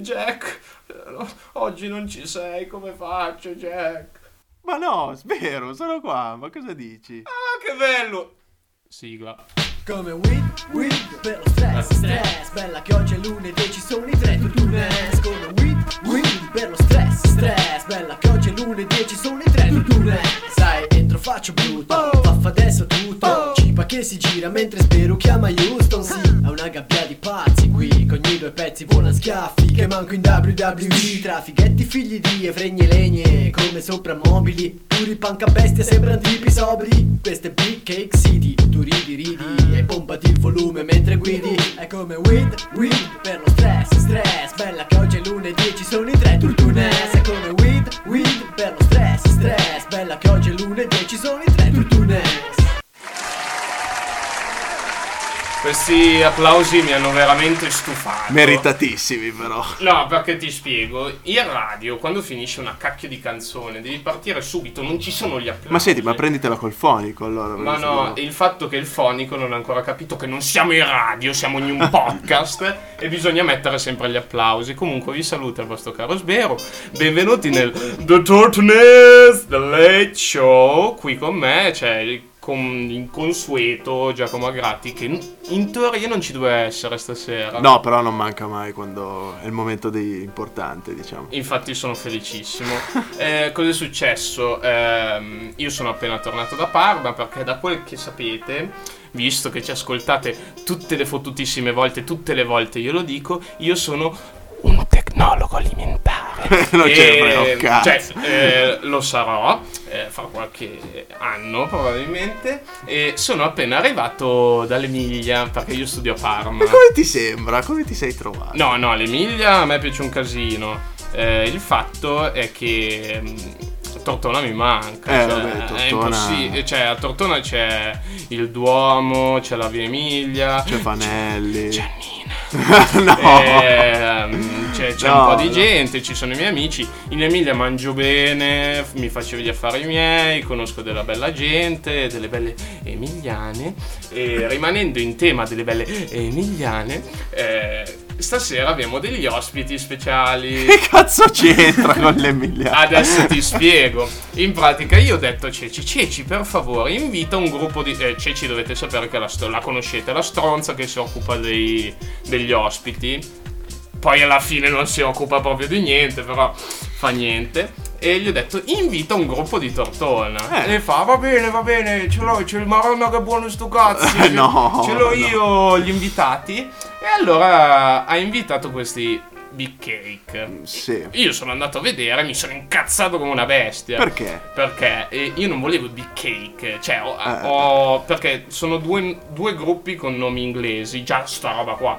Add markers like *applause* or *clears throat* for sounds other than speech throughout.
Jack, oggi non ci sei, come faccio, Jack? Ma no, spero, sono qua, ma cosa dici? Ah, che bello! Sigla. Come weed, weed, per lo stress, stress Bella che oggi è lunedì, ci sono i tre tutunes Come weed, weed, per lo stress, stress Bella che oggi è lunedì, ci sono i tre tutunes Sai, entro faccio brutto, faffa adesso tutto Cipa che si gira mentre spero chiama Houston Sì, è una gabbia di pazzi qui Con ogni due pezzi volano schiaffi Che manco in WWE Tra fighetti figli di e legne Come soprammobili. Puri panca bestia sembrano tipi sobri. Queste Big Cake City Tu ridi ridi e pompati il volume mentre guidi. È come weed, weed Per lo stress, stress. Bella che oggi è lunedì e ci sono i tre turtunes È come weed, weed Per lo stress, stress. Bella che oggi è lunedì Questi applausi mi hanno veramente stufato. Meritatissimi però. No, perché ti spiego. In radio, quando finisce una cacchio di canzone, devi partire subito, non ci sono gli applausi. Ma senti, ma prenditela col fonico allora. Ma no, il fatto che il fonico non ha ancora capito che non siamo in radio, siamo in un *laughs* podcast e bisogna mettere sempre gli applausi. Comunque vi saluta il vostro caro Sbero. Benvenuti nel The Tortness, The Late Show. Qui con me c'è il con inconsueto Giacomo Agratti che in, teoria non ci doveva essere stasera. No, però non manca mai quando è il momento di importante, diciamo. Infatti sono felicissimo. eh, cosa è successo? Eh, io sono appena tornato da Parma perché da quel che sapete, visto che ci ascoltate tutte le fottutissime volte, tutte le volte io lo dico, io sono un tecnologo alimentare. *laughs* non E- ce ne frega cazzo. Cioè, eh, lo sarò eh, fra qualche anno probabilmente. E sono appena arrivato dall'Emilia perché io studio a Parma. Ma come ti sembra? Come ti sei trovato? No, no, l'Emilia a me piace un casino. Eh, il fatto è che mh, Tortona mi manca. Eh, cioè, vabbè, È Tortona- impossibile. Cioè, a Tortona c'è il Duomo, c'è la Via Emilia. C'è Fanelli. C'è Nina. *laughs* no. Ehm, c'è c'è No, un po' di no. gente, ci sono i miei amici. In Emilia mangio bene, mi faccio gli affari miei, conosco della bella gente, delle belle emiliane. E rimanendo in tema delle belle emiliane, eh, stasera abbiamo degli ospiti speciali. *laughs* Che cazzo c'entra con l'Emilia? Adesso ti spiego. In pratica io ho detto a Ceci, Ceci per favore invita un gruppo di... Eh, Ceci dovete sapere che la, sto- la conoscete, la stronza che si occupa dei- degli ospiti. Poi alla fine non si occupa proprio di niente, però fa niente. E gli ho detto invita un gruppo di Tortona. Eh. E fa va bene, va bene, ce l'ho, c'è il maronna che è buono sto cazzo. *laughs* No, ce l'ho no. io gli invitati. E allora ha invitato questi big cake. Sì. Io sono andato a vedere, mi sono incazzato come una bestia. Perché? Perché eh, io non volevo Big Cake, cioè ho, Eh. ho- perché sono due, due gruppi con nomi inglesi, già sta roba qua.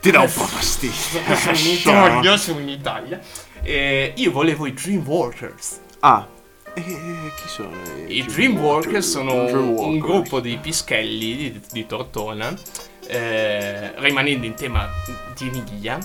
Ti dà un po' fastidio. *laughs* In Italia, sono in Italia. E io volevo i Dreamwalkers. Ah. E chi sono? I Dreamwalkers sono un Dreamwalkers. gruppo di pischelli di, di Tortona, eh, rimanendo in tema di Emilia.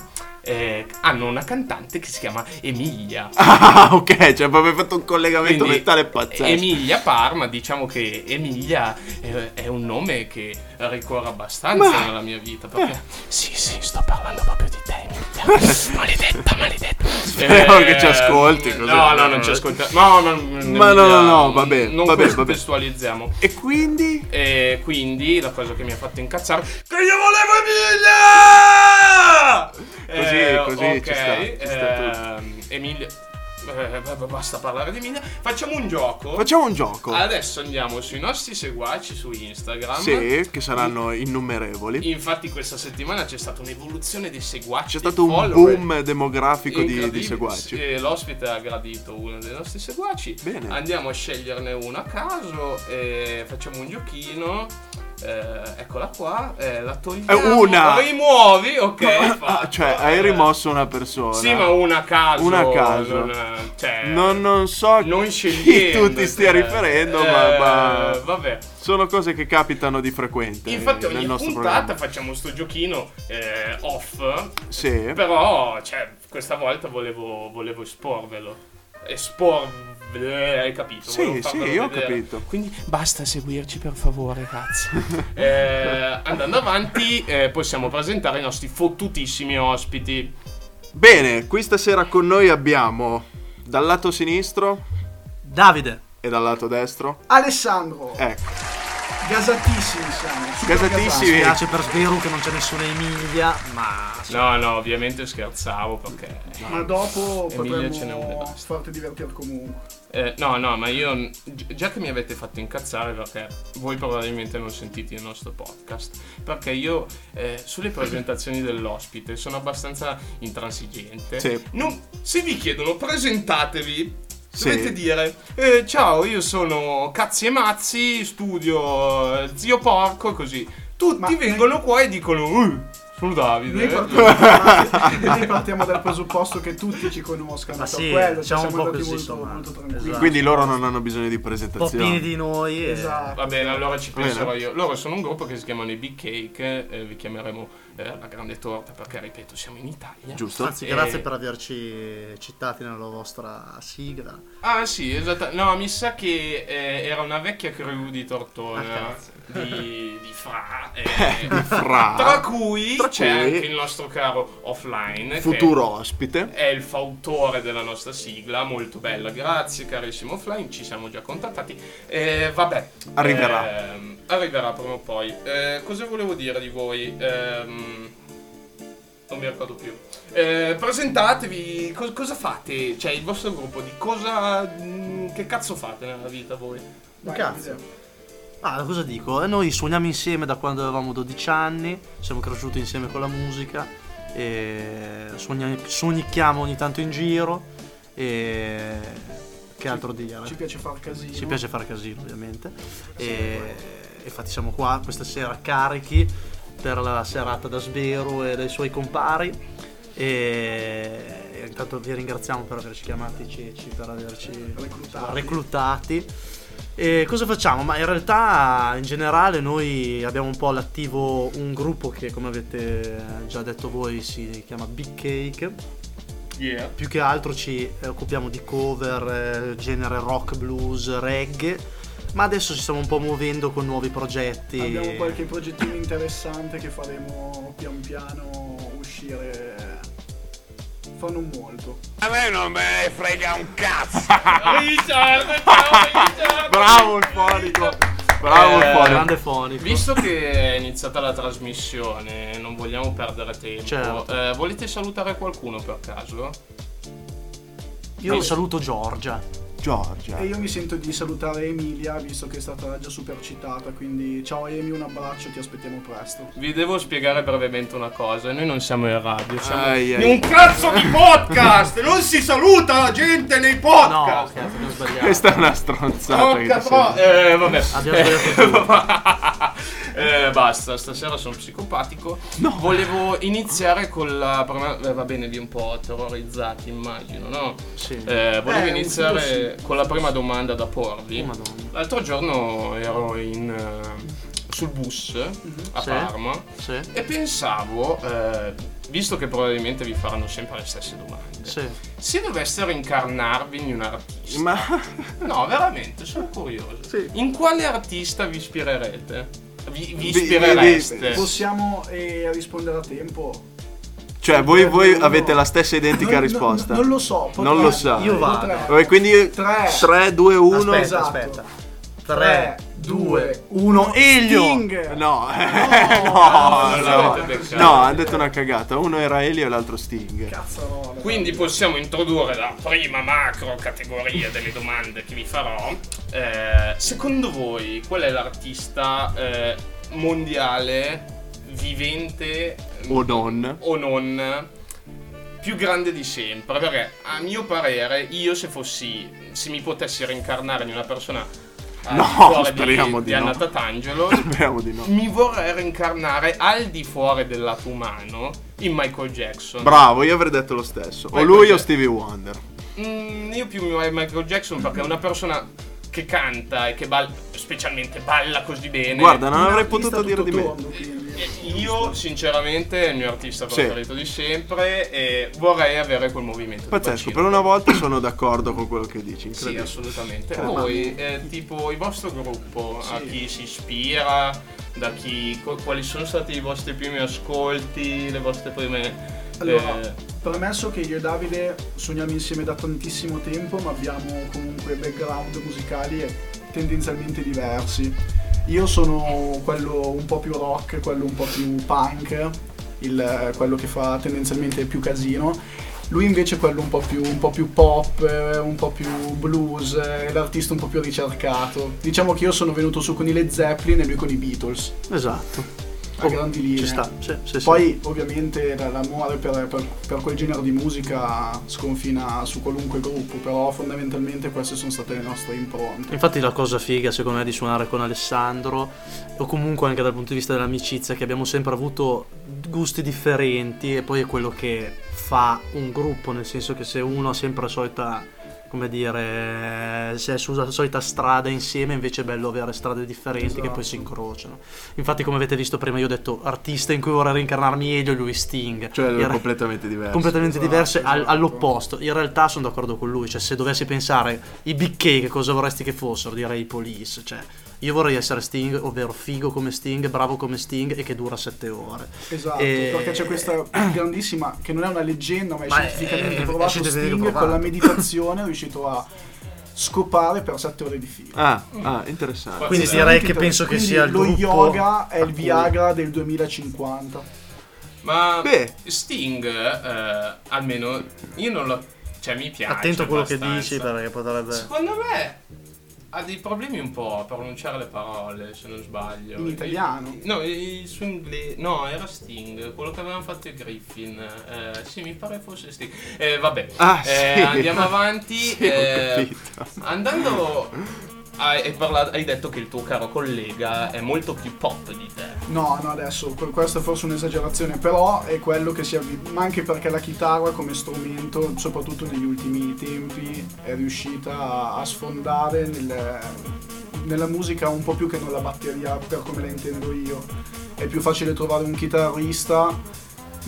Eh, hanno una cantante che si chiama Emilia. *laughs* Ah, ok, cioè proprio fatto un collegamento Quindi, mentale pazzesco. Emilia Parma, diciamo che Emilia è, è un nome che ricorre abbastanza Ma- nella mia vita. Perché... Sì, sì, sto parlando proprio di te, *laughs* maledetta, maledetta. Spero che ci ascolti, così. No, no, non ci ascolta. No, no, Ma no, no, no, vabbè, Non vabbè, contestualizziamo. E quindi? E quindi la cosa che mi ha fatto incazzare che io volevo Emilia! Così, così ci sta, ci sta ehm, Emilia eh, basta parlare di Emilia. Facciamo un gioco. Facciamo un gioco. Adesso andiamo sui nostri seguaci su Instagram. Sì, che saranno innumerevoli. Infatti questa settimana c'è stata un'evoluzione dei seguaci. C'è stato un boom demografico di, di seguaci. E l'ospite ha gradito uno dei nostri seguaci. Bene. Andiamo a sceglierne uno a caso e facciamo un giochino. Eh, eccola qua, eh, la togliamo. È una. Rimuovi, ok. Ah, fatto. cioè, hai Eh, rimosso una persona. Sì, ma una a caso. Una a caso. Non, eh, cioè, Non, non so non chi tu ti stia cioè, riferendo, eh, ma, ma Vabbè. sono cose che capitano di frequente Infatti ogni nostro puntata programma. facciamo sto giochino eh, off. Sì. Però, cioè, questa volta volevo, volevo esporvelo. Esporvelo, hai capito? Sì, sì, io ho vedere. capito. Quindi basta seguirci per favore, ragazzi. *laughs* Eh, andando avanti, eh, possiamo presentare i nostri fottutissimi ospiti. Bene, qui stasera con noi abbiamo dal lato sinistro Davide. e dal lato destro. Alessandro, Ecco, gasatissimi siamo. Gasatissimi. Mi spiace per Sveru che non c'è nessuna Emilia, ma No, no, ovviamente scherzavo perché... Ma dopo Emilia ce n'è una e basta. farti divertire comunque. Eh, no, no, ma io gi- già che mi avete fatto incazzare perché voi probabilmente non sentite il nostro podcast, perché io eh, sulle presentazioni dell'ospite sono abbastanza intransigente. Sì. Non- se vi chiedono presentatevi, Sì. dovete dire eh, ciao, io sono Cazzi e Mazzi, studio eh, Zio Porco e così. Tutti Ma- vengono qua e dicono "Uh, sono Davide. Noi partiamo, noi *laughs* partiamo dal presupposto che tutti ci conoscano. Ma sì, quello, diciamo cioè, un siamo po' così, molto, molto. Esatto. quindi loro non hanno bisogno di un po' presentazioni. di noi. e- Esatto. Va bene, allora ci penserò io. Loro sono un gruppo che si chiamano i Big Cake, eh, vi chiameremo eh, la grande torta perché, ripeto, siamo in Italia. Giusto? Anzi, Eh. grazie per averci citati nella vostra sigla. Ah sì, esatto. No, mi sa che eh, era una vecchia crew di Tortona, Ah. Di, di Fra, eh, *laughs* Fra. tra cui Tra c'è cui- anche il nostro caro Offline, che Futuro ospite. è il fautore della nostra sigla, molto bella, grazie carissimo Offline, ci siamo già contattati. Eh, vabbè, Arriverà. ehm, arriverà prima o poi. Eh, cosa volevo dire di voi? Ehm, non mi ricordo più. Eh, presentatevi, co- cosa fate? Cioè, il vostro gruppo, di cosa. mh, che cazzo fate nella vita voi? Vai, Cazzo. Ah, cosa dico? Eh, Noi suoniamo insieme da quando avevamo 12 anni, siamo cresciuti insieme con la musica, e sognicchiamo ogni tanto in giro e che altro dire? Ci piace far casino. Ci piace fare casino ovviamente e, e infatti siamo qua questa sera carichi per la serata da Svero e dai suoi compari e, e intanto vi ringraziamo per averci chiamati Ceci, per averci Reclutati. reclutati. E cosa facciamo? Ma in realtà in generale noi abbiamo un po' all'attivo un gruppo che come avete già detto voi si chiama Big Cake Yeah. più che altro ci occupiamo di cover, eh, genere rock, blues, reggae, ma adesso ci stiamo un po' muovendo con nuovi progetti. Abbiamo qualche progettino interessante che faremo pian piano uscire. Fa non molto. Richard, ciao Richard! Bravo il fonico. Bravo il Eh, fonico. Grande fonico. Visto che è iniziata la trasmissione, non vogliamo perdere tempo. Certo. eh, volete salutare qualcuno per caso? Io saluto Giorgia. Giorgia. E io mi sento di salutare Emilia, visto che è stata già super citata. Quindi ciao Emi, un abbraccio, ti aspettiamo presto. Vi devo spiegare brevemente una cosa. Noi non siamo in radio, siamo Ai, ai. in un cazzo di podcast! *laughs* non si saluta la gente nei No, podcast! cazzo, abbiamo sbagliato. Questa è una stronzata. che Porca tro- eh, vabbè. Abbiamo sbagliato *laughs* *laughs* Eh, basta, stasera sono psicopatico. Volevo iniziare con la prima. eh, va bene, vi un po' terrorizzati, immagino, no? Sì. Eh, volevo Eh, iniziare con la prima domanda da porvi. Oh, Madonna. L'altro giorno ero in, eh, sul bus a Sì. Parma Sì. e pensavo, eh, visto che probabilmente vi faranno sempre le stesse domande, Sì. se dovessero incarnarvi in un artista, Ma no, veramente, sono curioso. Sì. In quale artista vi ispirerete? Vi, vi ispirereste? Possiamo eh, rispondere a tempo? cioè, voi, voi Uno. avete la stessa identica Non- risposta. Non, non lo so. Non lo sa. Io vado. Potrei. Vabbè, quindi Tre. 3, 2, 1. Aspetta, esatto. aspetta. 3, 2, 1. Elio! Sting. No, non *laughs* no, no, no, hanno detto una cagata. Uno era Elio e l'altro Sting. Cazzarola. Quindi possiamo introdurre la prima macro categoria delle domande che vi farò. Eh, secondo voi, qual è l'artista eh, mondiale, vivente O non. o non, più grande di sempre? Perché a mio parere, io se fossi, se mi potessi reincarnare in una persona No, di fuori speriamo di, di di no. Tatangelo, *laughs* Speriamo di no. mi vorrei reincarnare al di fuori del lato umano in Michael Jackson. Bravo, io avrei detto lo stesso. O Michael lui o Jackson. Stevie Wonder. Mm, io più mi vai Michael Jackson perché è una persona che canta e che balla, specialmente balla così bene. Guarda, non avrei potuto dire di me. Io, sinceramente, è il mio artista Sì. preferito di sempre e vorrei avere quel movimento. Pazzesco, per una volta sono d'accordo con quello che dici. Sì, Incredibile. assolutamente. Caramba. Voi, eh, tipo, il vostro gruppo, a chi si ispira, da chi, qu- quali sono stati i vostri primi ascolti, le vostre prime Allora, Eh, premesso che io e Davide suoniamo insieme da tantissimo tempo, ma abbiamo comunque background musicali tendenzialmente diversi. Io sono quello un po' più rock, quello un po' più punk, il- quello che fa tendenzialmente più casino. Lui invece è quello un po' più, un po' più pop, eh, un po' più blues, è l'artista un po' più ricercato. Diciamo che io sono venuto su con i Led Zeppelin e lui con i Beatles, Esatto. A grandi linee. Ci sta, sì, sì, sì. Poi ovviamente l- l'amore per, per- per quel genere di musica sconfina su qualunque gruppo, però fondamentalmente queste sono state le nostre impronte. Infatti la cosa figa secondo me di suonare con Alessandro o comunque anche dal punto di vista dell'amicizia che abbiamo sempre avuto gusti differenti e poi è quello che fa un gruppo, nel senso che se uno ha sempre la solita come dire, se è sulla solita strada insieme, invece è bello avere strade differenti che Esatto. poi si incrociano. Infatti, come avete visto prima, io ho detto artista in cui vorrei reincarnarmi meglio, lui Sting. Cioè, re- completamente diverso. completamente Esatto, diverse esatto. all'opposto. In realtà sono d'accordo con lui, cioè se dovessi pensare i big cake cosa vorresti che fossero, direi i police, cioè io vorrei essere Sting, ovvero figo come Sting, bravo come Sting e che dura sette ore. Esatto, E- perché c'è questa *clears throat* grandissima, che non è una leggenda, ma è Ma scientificamente è- provato, scientificamente Sting provato. con la meditazione è riuscito a scopare per sette ore di filo. Ah, ah, interessante. Quindi Sì, direi che penso che sia il lo gruppo yoga è il cui- Viagra del 2050. ma Beh. Sting, eh, almeno io non lo. Cioè, mi piace. Attento a quello che abbastanza. dici perché potrebbe... Secondo me ha dei problemi un po' a pronunciare le parole, se non sbaglio. In italiano? Il- no, il suo inglese. No, era Sting, quello che avevano fatto i Griffin. Eh, sì, mi pare fosse Sting. Eh, vabbè. Ah, Eh, sì. Andiamo avanti. *laughs* Sì, eh, andando. Hai, parlato- hai detto che il tuo caro collega è molto più pop di te. No, no, adesso que- questa è forse un'esagerazione, però è quello che si avvi- ma anche perché la chitarra come strumento, soprattutto negli ultimi tempi, è riuscita a, a sfondare nel- nella musica un po' più che nella batteria, per come la intendo io. È più facile trovare un chitarrista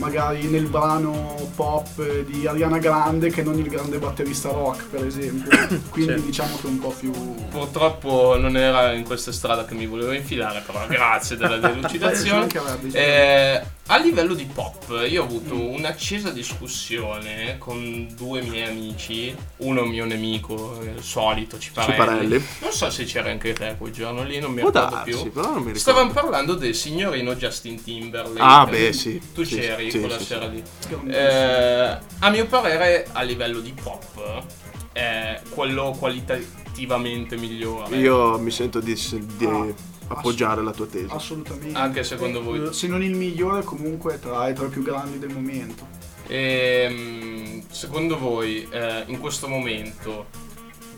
magari nel brano pop di Ariana Grande che non il grande batterista rock, per esempio. *coughs* Quindi Sì. diciamo che è un po' più Purtroppo non era in questa strada che mi volevo infilare, però grazie della Ci *laughs* delucidazione. Eh, a livello di pop, io ho avuto un'accesa discussione con due miei amici, uno mio nemico, il solito Ciparelli. Ciparelli. Non so se c'era anche te quel giorno lì, non mi ricordo darsi, più. però non mi ricordo. Stavamo parlando del signorino Justin Timberlake. Ah, beh, sì. Tu Sì, c'eri sì, quella sì, sera sì. lì. Eh, a mio parere, a livello di pop, è quello qualitativamente migliore. Io mi sento di, di Ah, appoggiare la tua tesi. Assolutamente. Anche secondo voi? Se non il migliore, comunque tra, i più grandi del momento. Ehm, secondo voi, eh, in questo momento,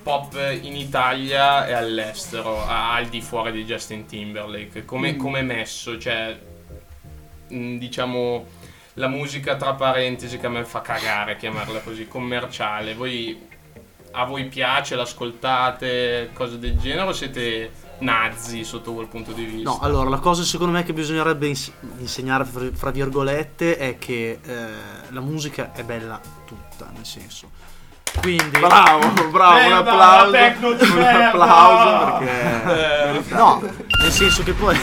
pop in Italia e all'estero, al di fuori di Justin Timberlake, come Mm. come è messo? Cioè, mh, diciamo, la musica tra parentesi che a me fa cagare chiamarla così, commerciale. Voi, a voi piace, l'ascoltate, cose del genere o siete nazi sotto quel punto di vista? No, allora la cosa secondo me che bisognerebbe ins- insegnare fra, fra virgolette è che eh, la musica è bella tutta, nel senso. Quindi Bravo, *laughs* bravo, un Merda, applauso. tecno Un applauso perché Eh, no, nel senso che poi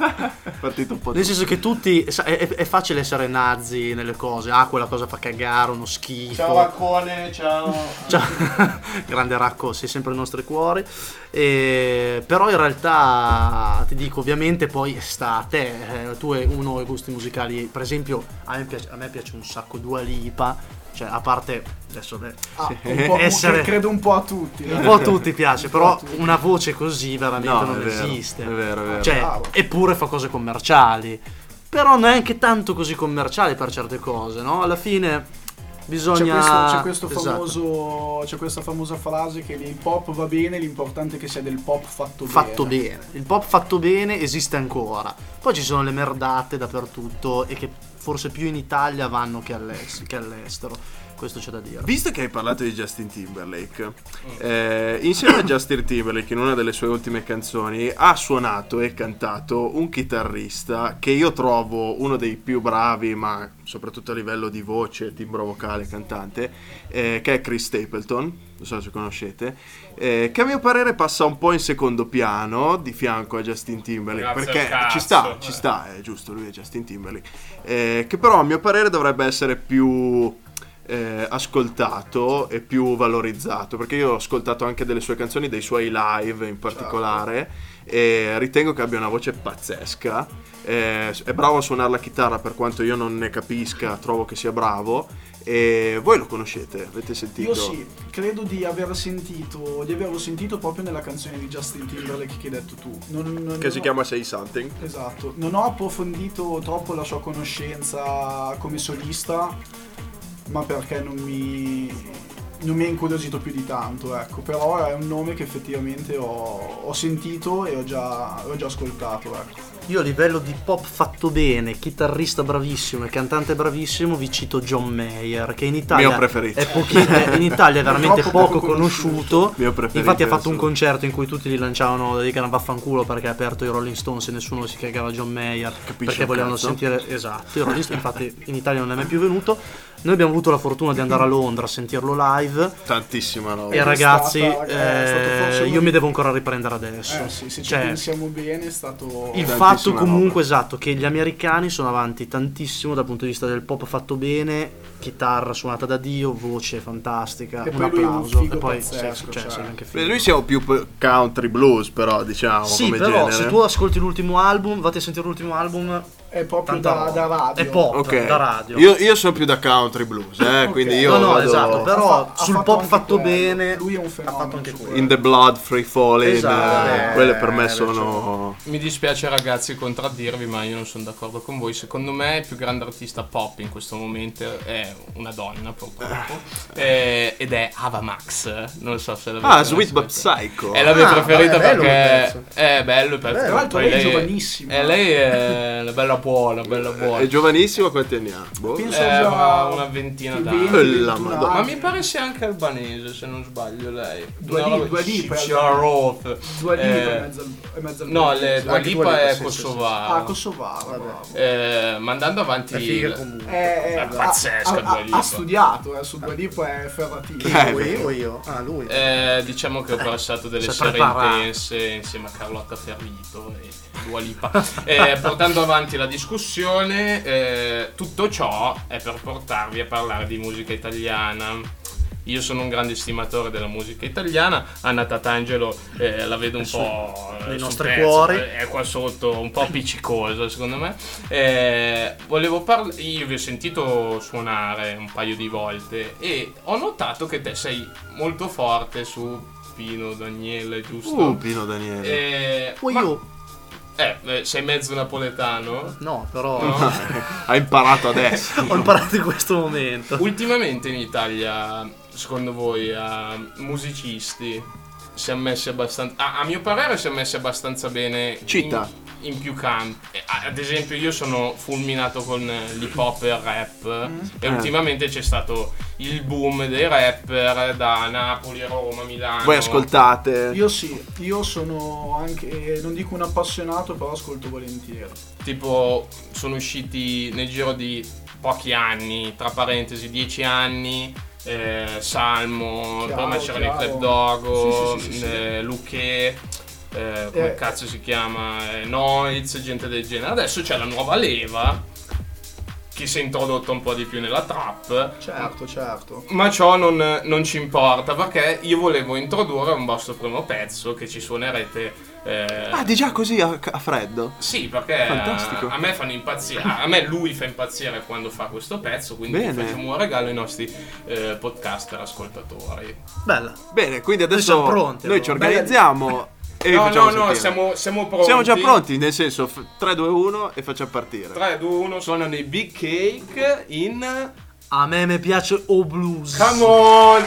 *laughs* partito un po' nel senso che tutti è, è- è facile essere nazi nelle cose, ah quella cosa fa cagare, uno schifo. Raccone, ciao. Ciao. *laughs* grande Racco, sei sempre nei nostri cuori. E- però in realtà ti dico, ovviamente poi sta a te. eh, tu hai uno i gusti musicali. Per esempio, a me piace, a me piace un sacco Dua Lipa. Cioè, a parte adesso beh, Ah, un po', Essere- credo un po' a tutti. un po' a tutti piace, *laughs* però una voce così veramente No, non è vero, esiste. è vero, è vero. Cioè, Bravo. eppure fa cose commerciali. Però neanche tanto così commerciali per certe cose, no? Alla fine C'è bisogna questo, c'è questo Esatto. famoso, c'è questa famosa frase che il pop va bene, l'importante è che sia del pop fatto, fatto bene. bene. Il pop fatto bene esiste ancora. Poi ci sono le merdate dappertutto e che forse più in Italia vanno che, all'es- che all'estero. Questo c'è da dire. Visto che hai parlato di Justin Timberlake, eh, insieme a Justin Timberlake in una delle sue ultime canzoni ha suonato e cantato un chitarrista che io trovo uno dei più bravi, ma soprattutto a livello di voce, timbro vocale, cantante, eh, che è Chris Stapleton, non so se conoscete, eh, che a mio parere passa un po' in secondo piano di fianco a Justin Timberlake, Grazie perché cazzo, ci sta, ci sta, è giusto, lui è Justin Timberlake. Eh, che però a mio parere dovrebbe essere più eh, ascoltato e più valorizzato, perché io ho ascoltato anche delle sue canzoni, dei suoi live in particolare, e ritengo che abbia una voce pazzesca. Eh, è bravo a suonare la chitarra per quanto io non ne capisca, trovo che sia bravo. E voi lo conoscete? Avete sentito? Io sì, credo di aver sentito, di averlo sentito proprio nella canzone di Justin Timberlake che hai detto tu. Non- non- Che si non- chiama Say Something. Esatto, non ho approfondito troppo la sua conoscenza come solista, ma perché non mi, non mi ha incuriosito più di tanto, ecco. Però è un nome che effettivamente ho, ho sentito e ho già, ho già ascoltato, ecco. Io a livello di pop fatto bene, chitarrista bravissimo e cantante bravissimo, vi cito John Mayer, che in Italia è pochi- è- in Italia è veramente poco poco conosciuto. Mio preferito Infatti ha fatto un concerto in cui tutti gli lanciavano dedicare a vaffanculo perché ha aperto i Rolling Stones e nessuno si cagava John Mayer perché un volevano cazzo. sentire esatto, i Rolling Stones infatti in Italia non è mai più venuto. Noi abbiamo avuto la fortuna di andare a Londra a sentirlo live Tantissima roba. e ragazzi, stata- è stato eh, forse io mi devo ancora riprendere adesso. Eh sì, se ci Cioè, pensiamo bene è stato... il fatto comunque roba. esatto che gli americani sono avanti tantissimo dal punto di vista del pop fatto bene, chitarra suonata da Dio, voce fantastica, E un un applauso figo e poi pazzesco, sì, cioè, cioè. anche Beh, lui siamo più country blues, però diciamo Sì, come però genere. se tu ascolti l'ultimo album, vatti a sentire l'ultimo album, È proprio da, da radio. È pop, Ok. da radio. Io, io sono più da country blues, eh, quindi io no, no, vado esatto, però Ha fa- ha sul pop fatto quello. bene Lui è un ha fenomeno fatto anche quello. in the blood free falling. Esatto, eh, eh, quelle per me eh, sono Mi dispiace ragazzi contraddirvi, ma io non sono d'accordo con voi. Secondo me il più grande artista pop in questo momento è una donna, purtroppo, eh, ed è Ava Max. Non so se l'avete Ah, Sweet But. Psycho. È la mia Ah, preferita vabbè, perché è bello pezzo. Tra l'altro lei è giovanissima. E lei è una bella buona, bella buona. È giovanissimo, quanti anni ha? Boh. Penso Eh, avrà una ventina d'anni. 20, Eh, 21 la anni. Madonna. Ma mi pare sia anche albanese, se non sbaglio lei. Dua roba- Dua Lipa. Dua Lipa Eh, è mezzo, è mezzo No, le, Dua Lipa è kosovara. Ah, Kosovaro. bravo. Eh, ma andando avanti, È figa comunque. Eh, È pazzesca ha, Dua ha, Lipa. ha studiato, eh, su Dua Lipa è ferratino. Eh, Lui beh. o io? Ah, lui. eh, diciamo che ho passato delle Si è sere preparato. intense insieme a Carlotta Ferrito e Dua Lipa. Eh, portando avanti la discussione, eh, tutto ciò è per portarvi a parlare di musica italiana. Io sono un grande stimatore della musica italiana, Anna Tatangelo eh, la vedo un po' eh, nei sul nostri pezzo, cuori. è qua sotto un po' appiccicosa secondo me. Eh, volevo parlare, io vi ho sentito suonare un paio di volte e ho notato che te sei molto forte su Pino Daniele, giusto? Uh, Pino Daniele. Eh, Poi ma- io? Eh, eh, sei mezzo napoletano? No, però No? *laughs* ha imparato adesso. ho imparato in questo momento. Ultimamente in Italia, secondo voi, a musicisti si è messi abbastanza. A, a mio parere si è messi abbastanza bene. Cita. In, in più campi. Eh, Ad esempio, io sono fulminato con l'hip hop e il rap. E Eh. ultimamente c'è stato il boom dei rapper da Napoli, Roma, Milano. Voi ascoltate. Io sì, io sono anche, non dico un appassionato, però ascolto volentieri. Tipo, sono usciti nel giro di pochi anni, tra parentesi, dieci anni. eh, Salmo, Chiaro, poi c'erano i. Club Dogo, Sì, sì, sì, sì, sì. eh, Luque, eh, come Eh, cazzo si chiama, eh, Noiz, gente del genere. Adesso c'è la nuova leva che si è introdotta un po' di più nella trap. Certo, certo. Ma ciò non, non ci importa perché io volevo introdurre un vostro primo pezzo che ci suonerete. eh, Ah, di già così a, a freddo. sì, perché Fantastico. a, a me fanno impazzire. A me lui fa impazzire quando fa questo pezzo. Quindi Bene. facciamo un regalo ai nostri eh, podcaster ascoltatori. Bella. Bene, quindi adesso siamo pronti, noi ci organizziamo e no, no, no, siamo, siamo pronti. Siamo già pronti, nel senso f- 3, 2, 1 e facciamo partire. 3, 2, 1, suonano i Big Cake in. A me mi piace O Blues. Come on!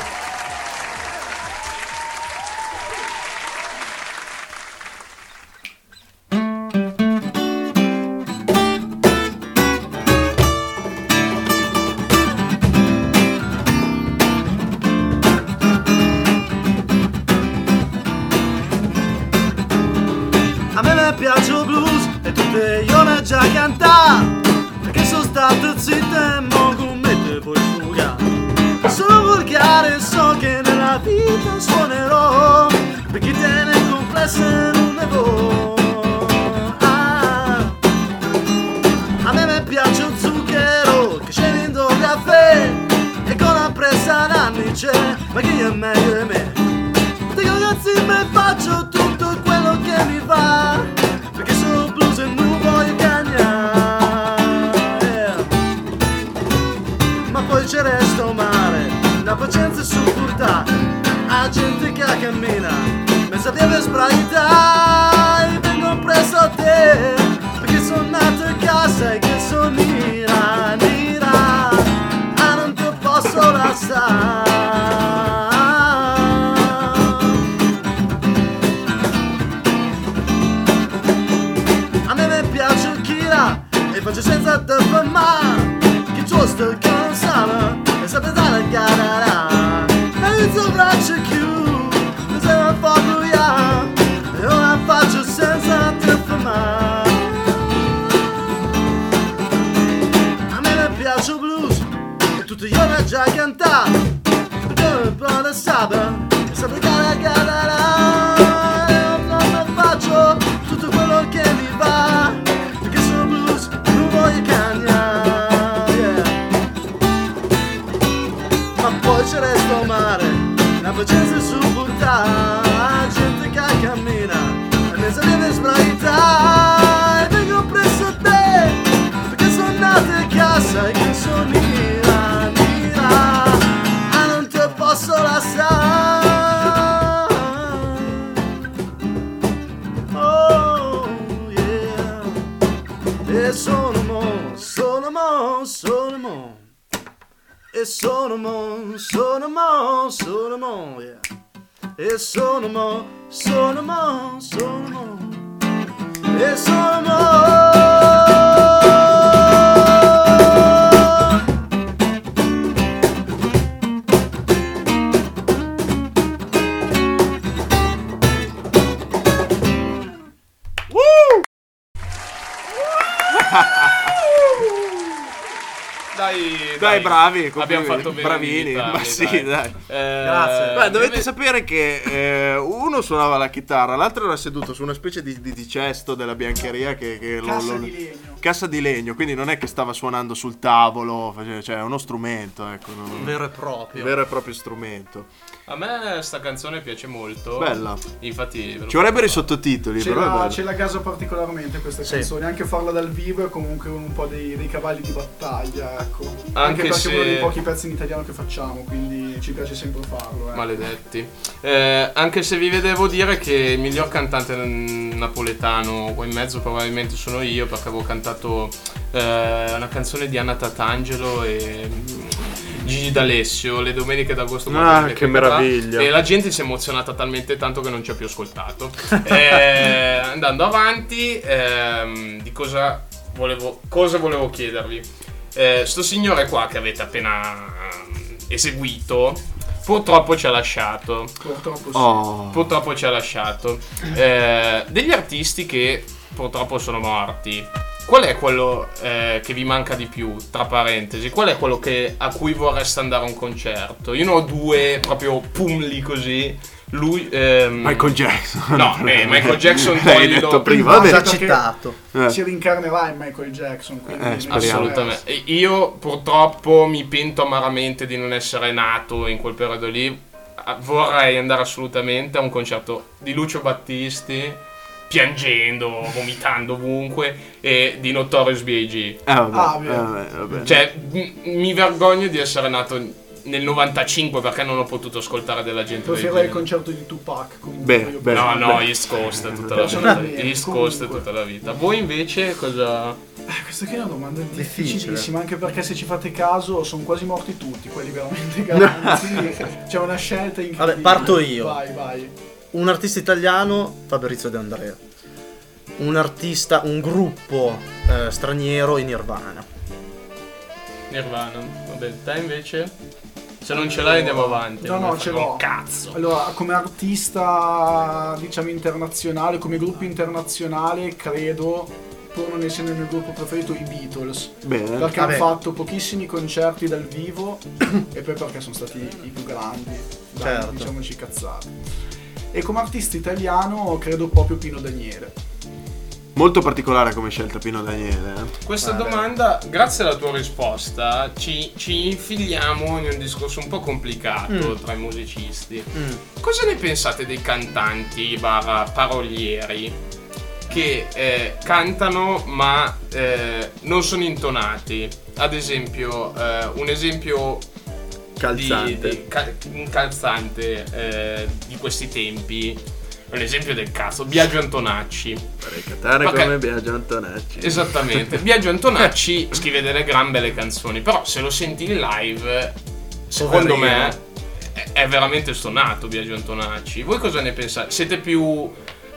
E sono bravi, Abbiamo fatto bene. bravini, imitarli, ma sì, dai. Eh, Grazie. Beh, dovete invece- sapere che eh, uno suonava la chitarra, l'altro era seduto su una specie di, di- di cesto della biancheria che, che lo- Cassa lo- di legno. Cassa di legno, quindi non è che stava suonando sul tavolo, cioè è uno strumento, ecco, non- Vero e proprio vero e proprio strumento. A me sta canzone piace molto. Bella. Infatti, lo Ci vorrebbero i sottotitoli, Ce però ce la gasa particolarmente questa Sì. canzone, anche farla dal vivo è comunque un po' dei, dei cavalli di battaglia, ecco. Anche Anche, perché se- è uno dei pochi pezzi in italiano che facciamo, quindi ci piace sempre farlo. Eh. Maledetti. Eh, anche se vi vedevo dire che il miglior cantante napoletano qua in mezzo probabilmente sono io perché avevo cantato eh, una canzone di Anna Tatangelo e mm, Gigi D'Alessio le domeniche d'agosto. Ah, che meraviglia. E la gente si è emozionata talmente tanto che non ci ha più ascoltato. Eh, andando avanti, ehm, di cosa volevo, cosa volevo chiedervi? Eh, sto signore qua che avete appena ehm, eseguito, purtroppo ci ha lasciato. Purtroppo sì. Oh. Purtroppo ci ha lasciato. Eh, degli artisti che purtroppo sono morti. Qual è quello eh, che vi manca di più? Tra parentesi, qual è quello che- a cui vorreste andare a un concerto? Io ne ho due proprio pum lì così. Lui. ehm, Michael Jackson. No, beh, *laughs* Michael Jackson L'hai detto prima. Vabbè. Citato Eh. Si rincarnerà in Michael Jackson. Quindi Eh. Assolutamente. Io purtroppo mi pento amaramente di non essere nato in quel periodo lì. Ah, Vorrei andare assolutamente a un concerto di Lucio Battisti, piangendo, vomitando ovunque, e di Notorious B.I.G. Eh, vabbè, Ah, eh, beh. vabbè, vabbè. Cioè, m- mi vergogno di essere nato nel 95 perché non ho potuto ascoltare della gente del Preferirei il genere. concerto di Tupac. Beh, beh. No, no, Beh. East Coast tutta la vita. East Coast tutta la vita. Voi invece cosa... Eh, questa qui è una domanda Difficile. difficilissima, anche perché se ci fate caso sono quasi morti tutti, quelli veramente *laughs* grandi. C'è una scelta incredibile. Vabbè, parto io. Vai, vai. Un artista italiano, Fabrizio De Andrea. Un artista, un gruppo eh, straniero in Nirvana. Nirvana. Vabbè, te invece? Se non ce l'hai andiamo avanti. No, no, ce l'ho. Cazzo. Allora, come artista, diciamo internazionale, come gruppo internazionale, credo, pur non essendo il mio gruppo preferito, i Beatles. Bene. Perché hanno fatto pochissimi concerti dal vivo e poi perché sono stati i più grandi. Dai, Certo. diciamoci cazzate. E come artista italiano credo proprio Pino Daniele. Molto particolare come scelta Pino Daniele. eh. Questa Vabbè. domanda, grazie alla tua risposta, ci, ci infiliamo in un discorso un po' complicato tra i musicisti. Mm. Cosa ne pensate dei cantanti barra parolieri che eh, cantano ma eh, non sono intonati? Ad esempio, eh, un esempio Calzante. di, di- ca- un calzante eh, di questi tempi, è un esempio del cazzo, Biagio Antonacci. Vorrei cantare Ok. come Biagio Antonacci. Esattamente. *laughs* Biagio Antonacci scrive delle gran belle canzoni, però se lo senti in live, secondo Poverino. me è, è veramente stonato Biagio Antonacci. Voi cosa ne pensate? Siete più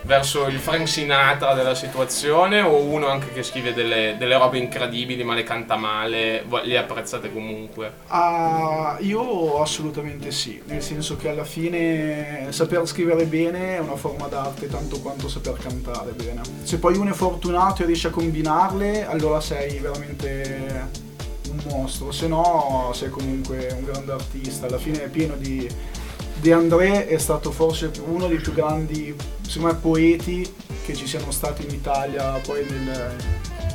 verso il Frank Sinatra della situazione o uno anche che scrive delle, delle robe incredibili ma le canta male, le apprezzate comunque? Ah, io assolutamente sì, nel senso che alla fine saper scrivere bene è una forma d'arte tanto quanto saper cantare bene. Se poi uno è fortunato e riesce a combinarle, allora sei veramente un mostro, se no sei comunque un grande artista. Alla fine è pieno di... De André è stato forse uno dei più grandi, me, poeti che ci siano stati in Italia poi nel,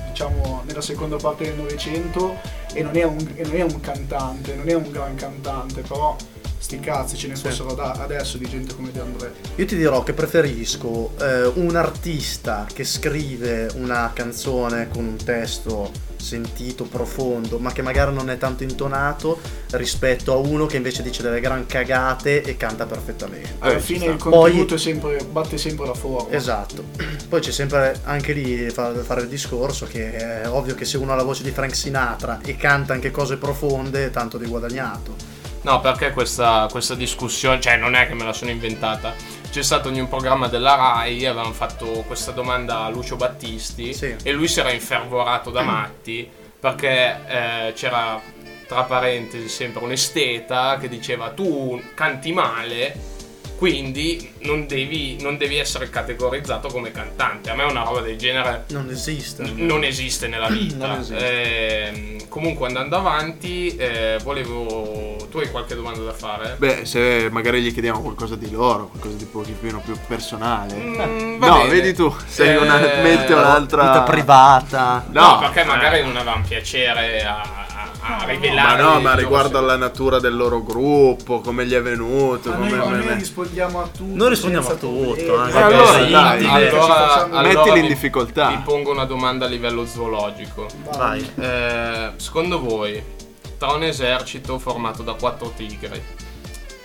diciamo, nella seconda parte del Novecento e non, era un, un cantante, non era un gran cantante, però sti cazzi ce ne Sì. fossero da- adesso di gente come De André. Io ti dirò che preferisco eh, un artista che scrive una canzone con un testo sentito, profondo, ma che magari non è tanto intonato, rispetto a uno che invece dice delle gran cagate e canta perfettamente. Alla Eh, fine il contenuto Poi- è sempre, batte sempre la forma. Esatto. Poi c'è sempre anche lì fa- fare il discorso che è ovvio che se uno ha la voce di Frank Sinatra e canta anche cose profonde, tanto di guadagnato. No, perché questa, questa discussione, cioè non è che me la sono inventata. C'è stato in un programma della RAI, avevano fatto questa domanda a Lucio Battisti Sì. e lui si era infervorato da *clears throat* matti perché eh, c'era tra parentesi sempre un esteta che diceva tu canti male quindi non devi, non devi essere categorizzato come cantante. A me una roba del genere Non esiste. non esiste nella vita. Non esiste. Ehm, comunque andando avanti, eh, volevo. Tu hai qualche domanda da fare? Beh, se magari gli chiediamo qualcosa di loro, qualcosa di pochino più personale. Mm, no, bene. vedi tu, sei Eh, una mente un'altra. Vita privata. No, No, perché eh. magari non avevamo piacere a, a- a Ma no, ma riguardo alla natura del loro gruppo, come gli è venuto, Ma come... noi, come- noi rispondiamo a tutto. Noi rispondiamo a tutto, anche Eh, allora, dai, sì, allora- allora Mettili in difficoltà. Vi pongo una domanda a livello zoologico. Vai. Eh, secondo voi, tra un esercito formato da quattro tigri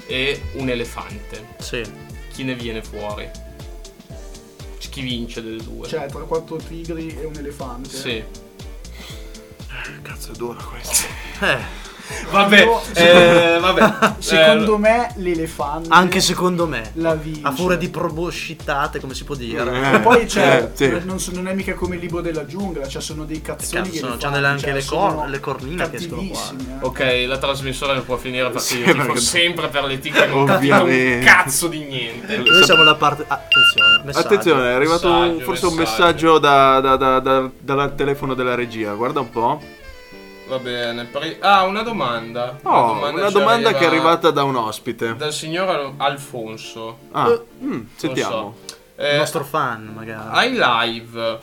e un elefante, Sì. chi ne viene fuori? Chi vince delle due? Cioè, tra quattro tigri e un elefante. sì. Cazzo è duro questo. Eh, Vabbè, Io- eh, *laughs* vabbè. Secondo Eh, me l'elefante anche secondo me. la vince. A furia di proboscitate, come si può dire. Eh, poi c'è, eh, sì. non, so- non è mica come il libro della giungla, cioè sono dei cazzoni Cazzo, elefanti, delle- anche cioè, le sono cor- le cornine che escono qua. eh. Ok, la trasmissione non può finire perché Sì, io tifo perché- sempre per le tigre un cazzo di niente. Noi siamo la parte. ah, attenzione, messaggio. Attenzione, è arrivato un- Messaggio, forse un messaggio. messaggio da- da- da- da- dal telefono della regia. Guarda un po'. Va bene. per- Ah, una domanda. Oh, una ci domanda che è arriva arrivata da un ospite. dal signor Al- Alfonso. Ah, Eh, mm, Non sentiamo. so. Il Eh, nostro fan, magari. ai live,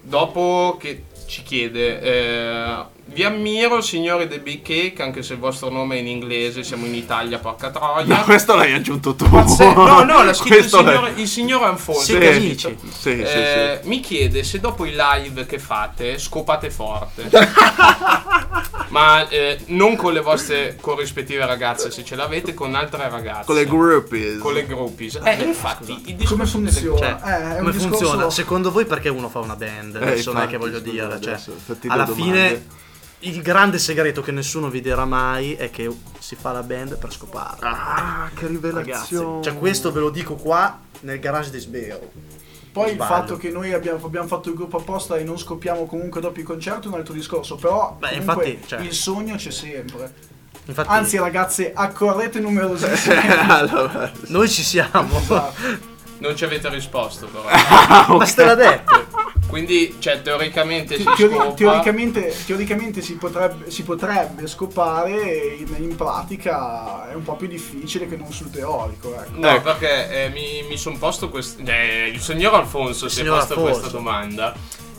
dopo che ci chiede, eh, vi ammiro signori The Big Cake, anche se il vostro nome è in inglese, siamo in Italia, porca troia. No, questo l'hai aggiunto tu. Ma se- no, no, l'ha scritto il Questo l'hai- signor, il signor Alfonso. Siete Sì, amici? Sì, sì, Eh, sì. Mi chiede se dopo i live che fate scopate forte. *laughs* Ma eh, non con le vostre corrispettive ragazze, se ce l'avete, con altre ragazze. Con le groupies. Con le groupies. Eh, infatti, il Come discorso delle- funziona? Cioè, Eh, è un come discorso- funziona? Secondo voi perché uno fa una band? Eh, Adesso non è che voglio dire. Cioè, alla domande. fine, il grande segreto che nessuno vi dirà mai è che si fa la band per scopare. Ah, che Ragazzi, rivelazione. cioè questo ve lo dico qua nel garage di Sbero. Poi il fatto che noi abbiamo, abbiamo fatto il gruppo apposta e non scopiamo comunque dopo i concerti è un altro discorso, però Beh, comunque infatti, cioè- il sogno c'è sempre. Infatti, Anzi ragazze, accorrete numerosissime. *laughs* allora, noi ci siamo. Esatto. Non ci avete risposto però. *laughs* Ma ste l'ha detto. Quindi, cioè, teoricamente si Teori- scopa. teoricamente, teoricamente si, potrebbe, si potrebbe scopare, in, in pratica è un po' più difficile che non sul teorico. Ecco. No, Ecco. perché eh, mi, mi sono posto questo. eh, il signor Alfonso si è signor posto Alfonso. questa domanda.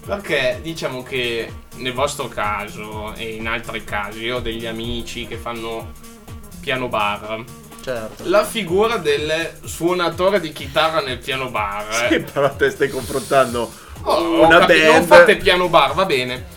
Perché diciamo che nel vostro caso e in altri casi, io ho degli amici che fanno piano bar. Certo. La figura del suonatore di chitarra nel piano bar. Sì, però te stai confrontando Oh, una capito, band. Non fate piano bar, va bene.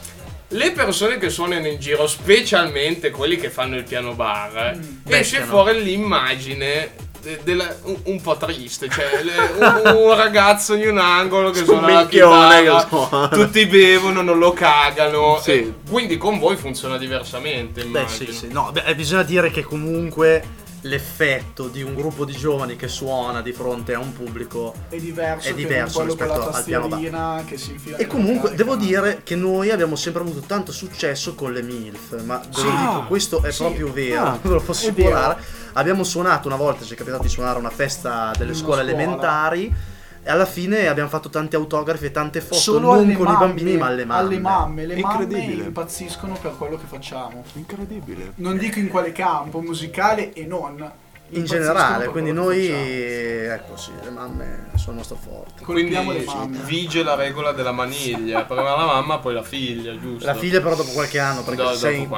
Le persone che suonano in giro, specialmente quelli che fanno il piano bar, esce Becchiano. fuori l'immagine de- della- un, un po' triste. Cioè, le- un, un ragazzo in un angolo che Su suona un la minchione chitarra, suona. tutti bevono, non lo cagano. Sì. e quindi con voi funziona diversamente, Beh, immagino. sì, sì. No, beh, bisogna dire che comunque l'effetto di un gruppo di giovani che suona di fronte a un pubblico È diverso, È diverso rispetto al piano bar. tastierina che si infila E comunque devo dire che noi abbiamo sempre avuto tanto successo con le MILF, ma ve lo Sì. dico, questo è Sì. proprio vero, Ah, *laughs* ve lo posso assicurare. Abbiamo suonato una volta, ci è capitato di suonare a una festa delle una scuole scuola. elementari e alla fine abbiamo fatto tanti autografi e tante foto, Solo non con mamme, i bambini ma alle mamme. Alle mamme, le mamme Incredibile. impazziscono per quello che facciamo. Incredibile. Non dico in quale campo, musicale e non. In generale, quindi noi, ecco sì, le mamme sono il nostro forte. Quindi Colpiamo le mamme. vige la regola della maniglia. *laughs* Prima la mamma, poi la figlia, giusto? La figlia però dopo qualche anno, perché No, se sei dopo in è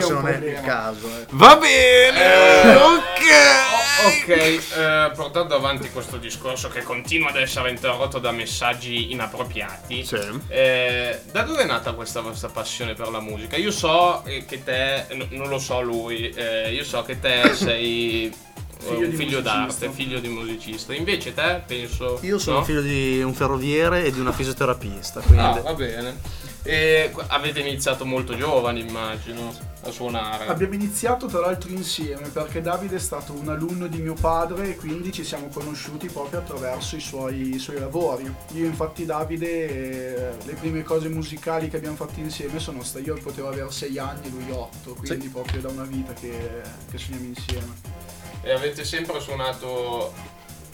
forse non è il caso. eh. Va bene. Oh, ok. Ok, eh, portando avanti questo discorso che continua ad essere interrotto da messaggi inappropriati, Sì. eh, da dove è nata questa vostra passione per la musica? Io so eh, che te, n- non lo so lui, eh, io so che te sei Figlio un di figlio d'arte, figlio di musicista. Invece te, penso... Io sono no? figlio di un ferroviere e di una fisioterapista, quindi Ah, va bene. E avete iniziato molto giovani, immagino, a suonare. Abbiamo iniziato tra l'altro insieme perché Davide è stato un alunno di mio padre e quindi ci siamo conosciuti proprio attraverso i suoi, i suoi lavori. Io infatti Davide, eh, le prime cose musicali che abbiamo fatto insieme sono state, io potevo avere 6 anni, lui 8, quindi proprio da una vita che, che suoniamo insieme. E avete sempre suonato,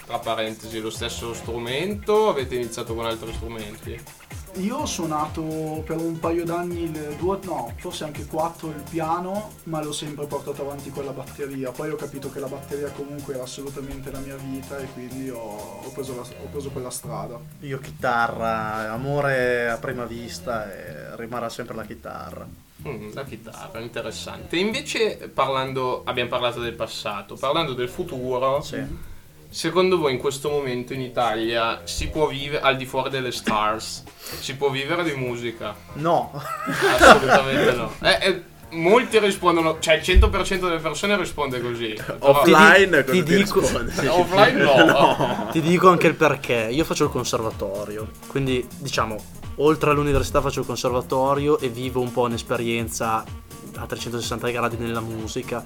tra parentesi, lo stesso strumento o avete iniziato con altri strumenti? Io ho suonato per un paio d'anni il due, no, forse anche quattro il piano, ma l'ho sempre portato avanti con la batteria. Poi ho capito che la batteria comunque era assolutamente la mia vita e quindi ho, ho preso, la- ho preso quella strada. io chitarra, amore a prima vista e rimarrà sempre la chitarra. Mm, la chitarra, interessante. Invece, parlando, abbiamo parlato del passato, parlando del futuro, Sì. secondo voi in questo momento in Italia si può vivere, al di fuori delle stars, si può vivere di musica? No, Assolutamente no. Eh, eh, molti rispondono, cioè il 100% delle persone risponde così. *laughs* Offline Ti ti dico- rispondi? *laughs* Offline *laughs* no. ti dico anche il perché. Io faccio il conservatorio, quindi diciamo, oltre all'università faccio il conservatorio e vivo un po' un'esperienza a 360 gradi nella musica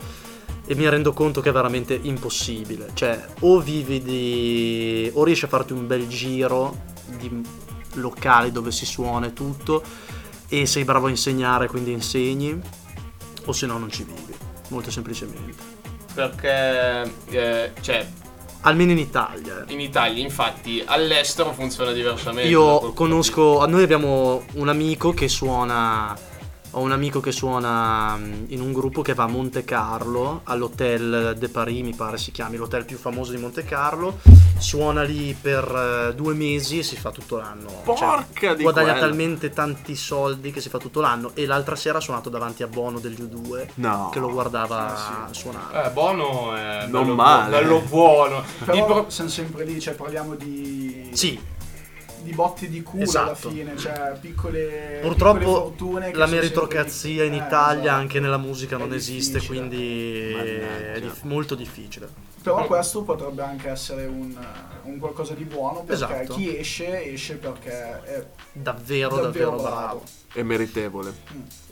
e mi rendo conto che è veramente impossibile. Cioè, o vivi di... o riesci a farti un bel giro di locali dove si suona e tutto e sei bravo a insegnare, quindi insegni, o se no non ci vivi, molto semplicemente. Perché, eh, cioè, Almeno in Italia. in Italia, infatti, all'estero funziona diversamente. Io conosco, noi abbiamo un amico che suona, ho un amico che suona mm, in un gruppo che va a Monte Carlo, all'Hotel de Paris mi pare si chiami, l'hotel più famoso di Monte Carlo, suona lì per eh, due mesi e si fa tutto l'anno. Cioè, Porca di guadagna quella. talmente tanti soldi che si fa tutto l'anno e l'altra sera ha suonato davanti a Bono del U2 No. che lo guardava Ah, suonare. Eh, Bono è Non bello, male. bello buono. Però Il siamo sempre lì, cioè parliamo di, Sì, di botti di culo Esatto. alla fine, cioè piccole, piccole Purtroppo fortune che la meritocrazia in. Eh, Italia esatto. anche nella musica È non esiste, quindi Mannaggia. è dif- molto difficile. Però questo potrebbe anche essere un, un qualcosa di buono perché Esatto. chi esce esce perché è Davvero, davvero, davvero bravo. bravo. È meritevole.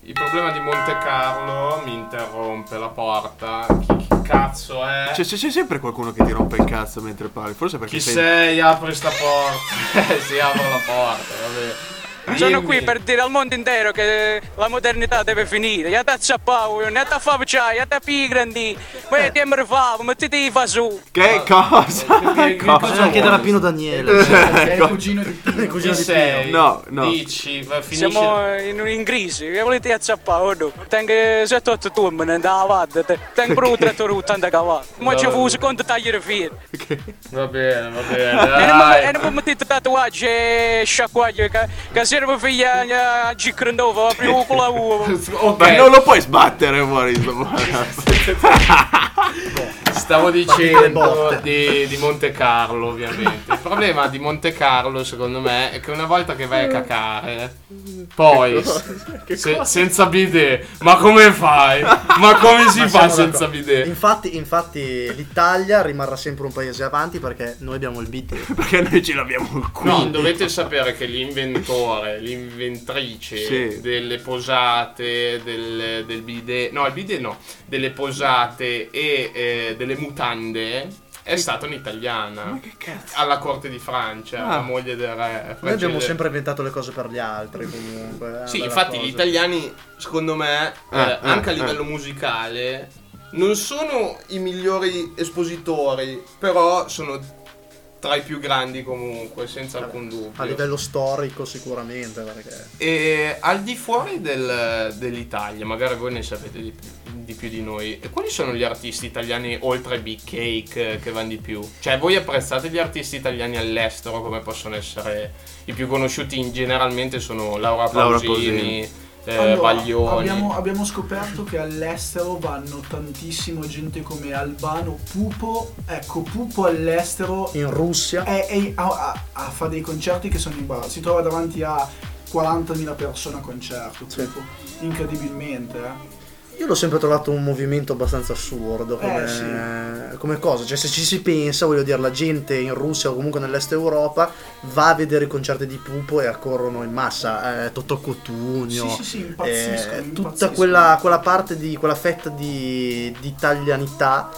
il problema di Monte Carlo mi interrompe la porta. Chi, chi cazzo è? C'è, c'è- c'è sempre qualcuno che ti rompe il cazzo mentre parli. Forse perché Chi sei. sei? Apri sta porta. *laughs* Eh, si apre la porta, vabbè. Sono qui per dire al mondo intero che la modernità deve finire. Ya da zappavo, ya da favo c'hai, ya da pigrandi. Beh, ti favo, mettiti i fa su. Che cosa? Che- che Cosa? cosa Bisogna chiedere a vuoi? Pino Daniele. È il cugino di Pino. Il cugino di? Pino. No, no. Dici, va, finisci. Siamo in, in crisi, che volete o no? Tengo 7-8 turni, ne andavo avanti. Tengo proprio 3 turni 80 cavalli. Ma ci fu un secondo tagliare filo. Va bene, va bene. E non mi- mettete tatuaggi e sciacquagli che, che serve per gli a Giccrandova, più con la *laughs* uva. Ok, Ma non lo *laughs* *laughs* Stavo dicendo di, di Monte Carlo, ovviamente. Il problema di Monte Carlo, secondo me, è che una volta che vai a cacare, poi se- senza bidet, ma come fai? Ma come si Ma fa senza d'accordo. bidet? Infatti, infatti l'Italia rimarrà sempre un paese avanti perché noi abbiamo il bidet. *laughs* Perché noi ce l'abbiamo il culo. No, dovete sapere che l'inventore, l'inventrice Sì. delle posate, del, del bidet, no, il bidet no, delle posate e eh, delle mutande è stata un'italiana. Che cazzo? Alla corte di Francia, Ah. la moglie del re. Noi francese. abbiamo sempre inventato le cose per gli altri comunque. una Sì, infatti cosa. gli italiani, secondo me, eh, Eh, anche a eh, livello musicale, non sono i migliori espositori, però sono tra i più grandi comunque, senza alcun dubbio. A livello storico sicuramente perché... E al di fuori del- dell'Italia, magari voi ne sapete di, di più di noi, e quali sono gli artisti italiani oltre Big Cake eh, che vanno di più? Cioè, voi apprezzate gli artisti italiani all'estero come possono essere i più conosciuti? In- generalmente sono Laura Laura Pausini, Pausini. Eh, Allora, Baglioni. abbiamo, abbiamo scoperto che all'estero vanno tantissimo gente come Albano Pupo. Ecco, Pupo all'estero In Russia... è, è- ha, ha- ha- fa dei concerti che sono imbarazzanti. Si trova davanti a 40.000 persone a concerto. Sì. Pupo. Incredibilmente, eh. Io l'ho sempre trovato un movimento abbastanza assurdo come, Eh, sì. come cosa. Cioè, se ci si pensa, voglio dire, la gente in Russia o comunque nell'est Europa va a vedere i concerti di Pupo e accorrono in massa. Eh, Totò Cotugno. Sì, sì, eh, tutta quella, quella parte di quella fetta di, di italianità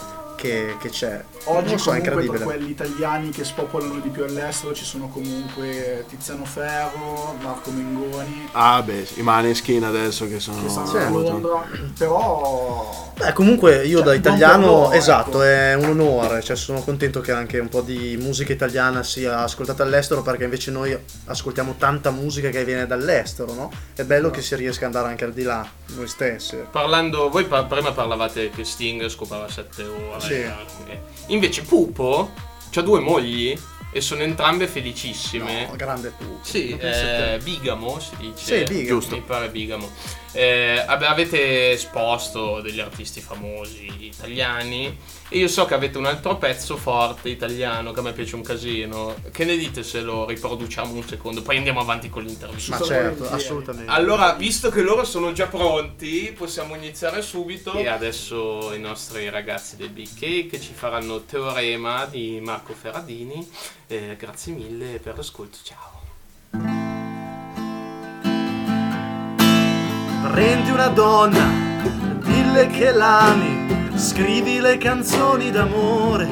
che, che c'è. Oggi so, è comunque tra incredibile. quelli italiani che spopolano di più all'estero ci sono comunque Tiziano Ferro, Marco Mengoni, Ah, beh, i Maneskin adesso che sono. che stanno a Londra, però... Beh, comunque io Cioè, da italiano, esatto, ecco. è un onore, cioè sono contento che anche un po' di musica italiana sia ascoltata all'estero perché invece noi ascoltiamo tanta musica che viene dall'estero, no? È bello che si riesca ad andare anche al di là, noi stessi. Parlando, voi pa- prima parlavate che Sting scopava 7 ore. Sì. Eh. Invece Pupo ha due mogli e sono entrambe felicissime. No, grande tu. Sì, eh, bigamo si dice. Sì, bigamo. Giusto. Mi pare bigamo. Eh, ab- avete esposto degli artisti famosi italiani e io so che avete un altro pezzo forte italiano che a me piace un casino. Che ne dite se lo riproduciamo un secondo? Poi andiamo avanti con l'intervista. Ma certo, assolutamente. Allora, visto che loro sono già pronti, possiamo iniziare subito. E adesso i nostri ragazzi del Big Cake ci faranno Teorema di Marco Ferradini. Eh, grazie mille per l'ascolto, ciao. Prendi una donna, dille che l'ami, scrivi le canzoni d'amore,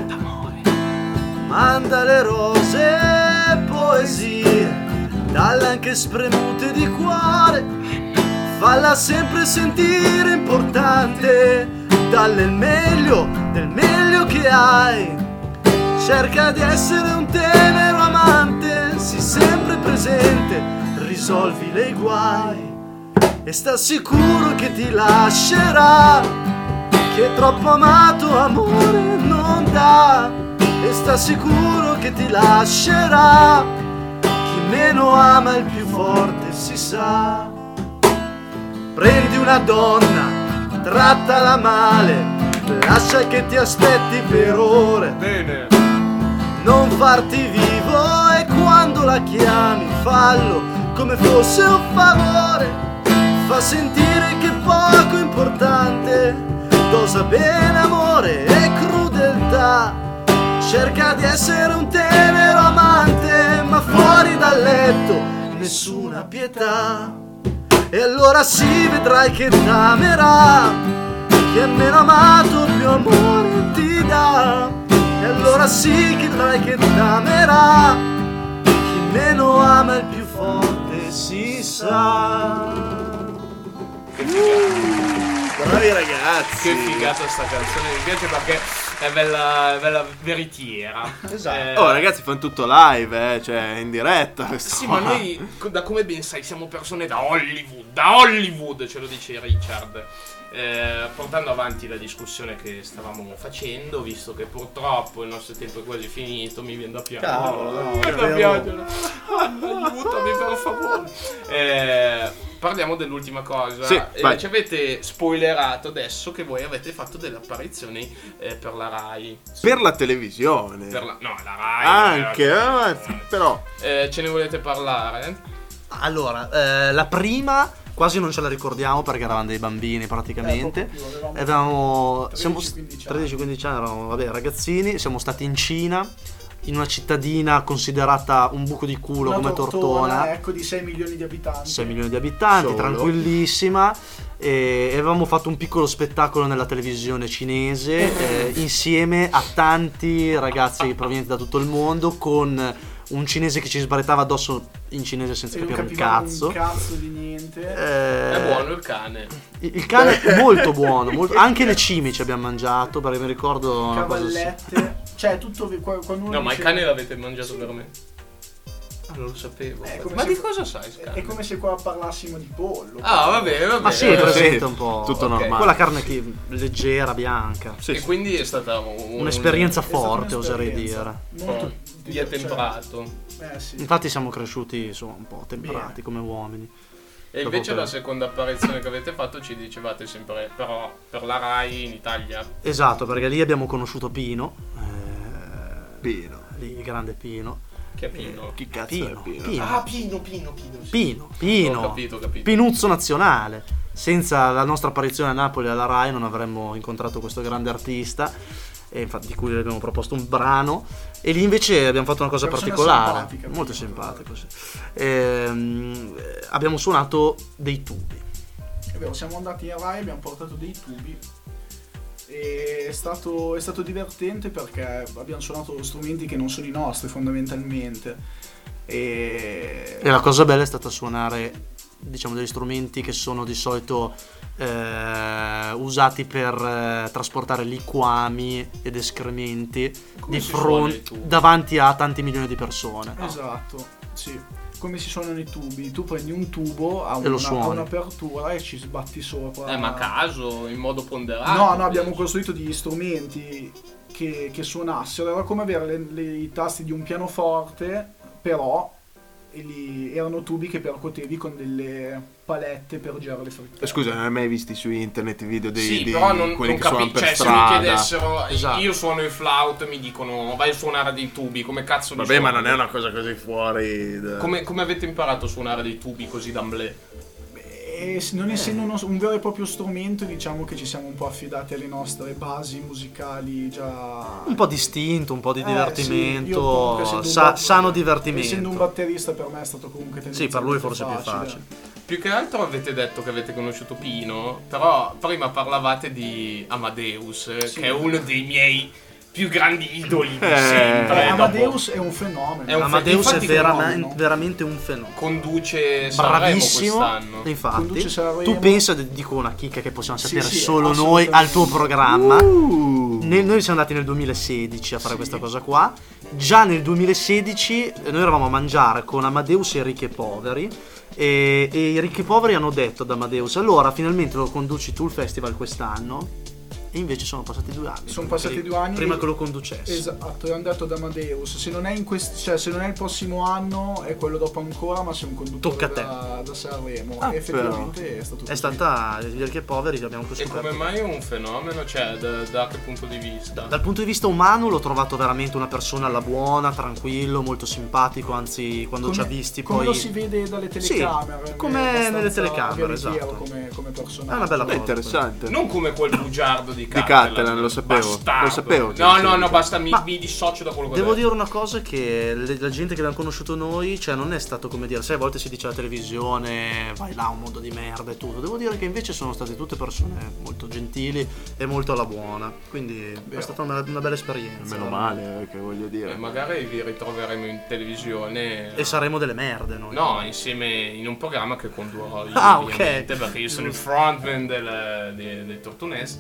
manda le rose e poesie, dalle anche spremute di cuore, falla sempre sentire importante, dalle il meglio del meglio che hai. Cerca di essere un tenero amante, sii sempre presente, risolvi le guai e sta sicuro che ti lascerà, che troppo amato amore non dà, e sta sicuro che ti lascerà, chi meno ama il più forte si sa. Prendi una donna, trattala male, lascia che ti aspetti per ore Bene. non farti vivo e quando la chiami fallo come fosse un favore fa sentire che poco importante. Dosa bene amore e crudeltà. Cerca di essere un tenero amante ma fuori dal letto nessuna pietà. E allora sì vedrai che t'amerà chi è meno amato più amore ti dà. E allora sì vedrai che t'amerà chi meno ama il più forte si sa. Bravi ragazzi. Che figata sta canzone, mi piace perché è bella, è bella veritiera. Esatto. Oh ragazzi fanno tutto live, eh, cioè in diretta. Sì, ma noi, da come ben sai, siamo persone da Hollywood, da Hollywood, ce lo dice Richard. Eh, portando avanti la discussione che stavamo facendo, visto che purtroppo il nostro tempo è quasi finito, mi viene da piangere. Cavolo, no. *laughs* Aiutami per favore. Eh, parliamo dell'ultima cosa. Sì, Eh, ci avete spoilerato adesso che voi avete fatto delle apparizioni eh, per la Rai. Per la televisione. Per la, no, la Rai. Anche, eh, eh, però. eh, ce ne volete parlare? Allora, eh, la prima quasi non ce la ricordiamo perché eravamo dei bambini praticamente. Eh, avevamo Avevamo 13, siamo 15 anni. 13-15 anni, eravamo vabbè, ragazzini, siamo stati in Cina, in una cittadina considerata un buco di culo Una come Tortona, ecco, di 6 milioni di abitanti. 6 milioni di abitanti, Solo. tranquillissima. E avevamo fatto un piccolo spettacolo nella televisione cinese *laughs* eh, insieme a tanti ragazzi provenienti da tutto il mondo con un cinese che ci sbraitava addosso in cinese senza E capire un cazzo. un cazzo di niente. Eh, È buono il cane. Il il cane è molto *laughs* buono, molto- anche le cime ci abbiamo mangiato perché mi ricordo una cosa sì. Cavallette. Cioè, tutto. qua- Quando uno No, ma il cane l'avete mangiato per me. Ah, non lo sapevo. Come Ma di cosa sai, Scan? È come se qua parlassimo di pollo. Ah, va bene, va bene. Ma sì, Eh, è presente sì, un po'. tutto Ok. normale. Quella carne che leggera, bianca. Sì, E sì. quindi è stata un- Un'esperienza forte, oserei un'esperienza dire. Molto Oh, via temprato. Cioè, eh sì. Infatti siamo cresciuti insomma un po' temperati Bene. come uomini. E invece la seconda apparizione che avete fatto ci dicevate sempre, però per la Rai in Italia. Esatto, perché lì abbiamo conosciuto Pino. eh, Pino. lì il grande Pino. Che è Pino. Chi cazzo Pino, è Pino? Pino. Ah, Pino, Pino, Pino. sì. Pino, Pino. Ho capito, ho capito. Pinuzzo nazionale. Senza la nostra apparizione a Napoli alla Rai non avremmo incontrato questo grande artista. E infatti di cui le abbiamo proposto un brano. E lì invece abbiamo fatto una cosa Persona particolare. simpatica, molto Pino. simpatico. sì. Ehm, eh, abbiamo suonato dei tubi. Siamo andati in Rai, abbiamo portato dei tubi. E è stato, è stato divertente perché abbiamo suonato strumenti che non sono i nostri fondamentalmente. E, E la cosa bella è stata suonare, diciamo, degli strumenti che sono di solito eh, usati per eh, trasportare liquami ed escrementi Come di fronte davanti a tanti milioni di persone. Esatto, sì. Come si suonano i tubi? Tu prendi un tubo, ha, una- ha un'apertura e ci sbatti sopra. Eh, ma a caso, in modo ponderato. No, no, abbiamo penso. costruito degli strumenti che, che suonassero. Era come avere le- le- i tasti di un pianoforte, però e li- erano tubi che percuotevi con delle palette per girare le frittelle. Eh, Scusa, non hai mai visti su internet i video dei, Sì, dei- però non, quelli non che per Cioè, se mi chiedessero, Esatto. io suono il flauto e mi dicono vai a suonare dei tubi, come cazzo Vabbè, ma non è una cosa così fuori. da- Come, come avete imparato a suonare dei tubi così d'amblè? E s- non essendo uno- un vero e proprio strumento, diciamo che ci siamo un po' affidati alle nostre basi musicali già. Un po' distinto, un po' di Eh, sì, comunque divertimento, essendo un sa- sano Essendo un divertimento. batterista per me è stato comunque Sì, per lui forse è più facile. Più che altro avete detto che avete conosciuto Pino, però prima parlavate di Amadeus, eh, Sì. che è uno dei miei più grandi idoli di Eh. sempre. Eh, dopo Amadeus è un fenomeno. È un Amadeus è veramente, veramente un fenomeno. Conduce Sanremo Bravissimo, quest'anno. infatti. Conduce Sanremo. Tu pensa, dico una chicca che possiamo Sì, sapere sì, solo noi al tuo programma. Uh. Nel- noi siamo andati nel 2016 a fare Sì. questa cosa qua. Già nel 2016 eh, noi eravamo a mangiare con Amadeus e Ricchi e Poveri. E, e i Ricchi e Poveri hanno detto ad Amadeus: Allora, finalmente lo conduci tu il festival quest'anno. E invece sono passati due anni. Sono prima passati che- due anni Prima e- che lo conducessi. Esatto, è andato ad Amadeus. Se non è in quest- cioè, se non è il prossimo anno, è quello dopo ancora, ma sei un conduttore Tocca a te. da, da Sanremo. Ah, e effettivamente è stato È così. stata i Ricchi e Poveri che abbiamo E scoperto. come mai è un fenomeno? Cioè, da, da che punto di vista? Dal punto di vista umano l'ho trovato veramente una persona alla buona, tranquillo, molto simpatico, anzi quando ci ha visti come poi... lo si vede dalle Sì, telecamere. come è abbastanza nelle telecamere, esatto. Come, come personaggio. È una bella Beh, cosa. interessante. Non come quel bugiardo di Di Catalan. Catalan, lo sapevo, Bastardo. lo sapevo No, no, no, basta, mi, mi dissocio da quello che Devo detto. dire una cosa che le- la gente che abbiamo conosciuto noi, cioè non è stato come dire, sai, a volte si dice alla televisione, vai là, un mondo di merda e tutto. Devo dire che invece sono state tutte persone molto gentili e molto alla buona. Quindi è stata una, una bella esperienza. Meno male, eh, che voglio Eh, dire. magari vi ritroveremo in televisione. E saremo delle merde noi. No, insieme in un programma che condurrò io, Ah, ovviamente, ok. perché io sono il frontman del, de- del Tortunes.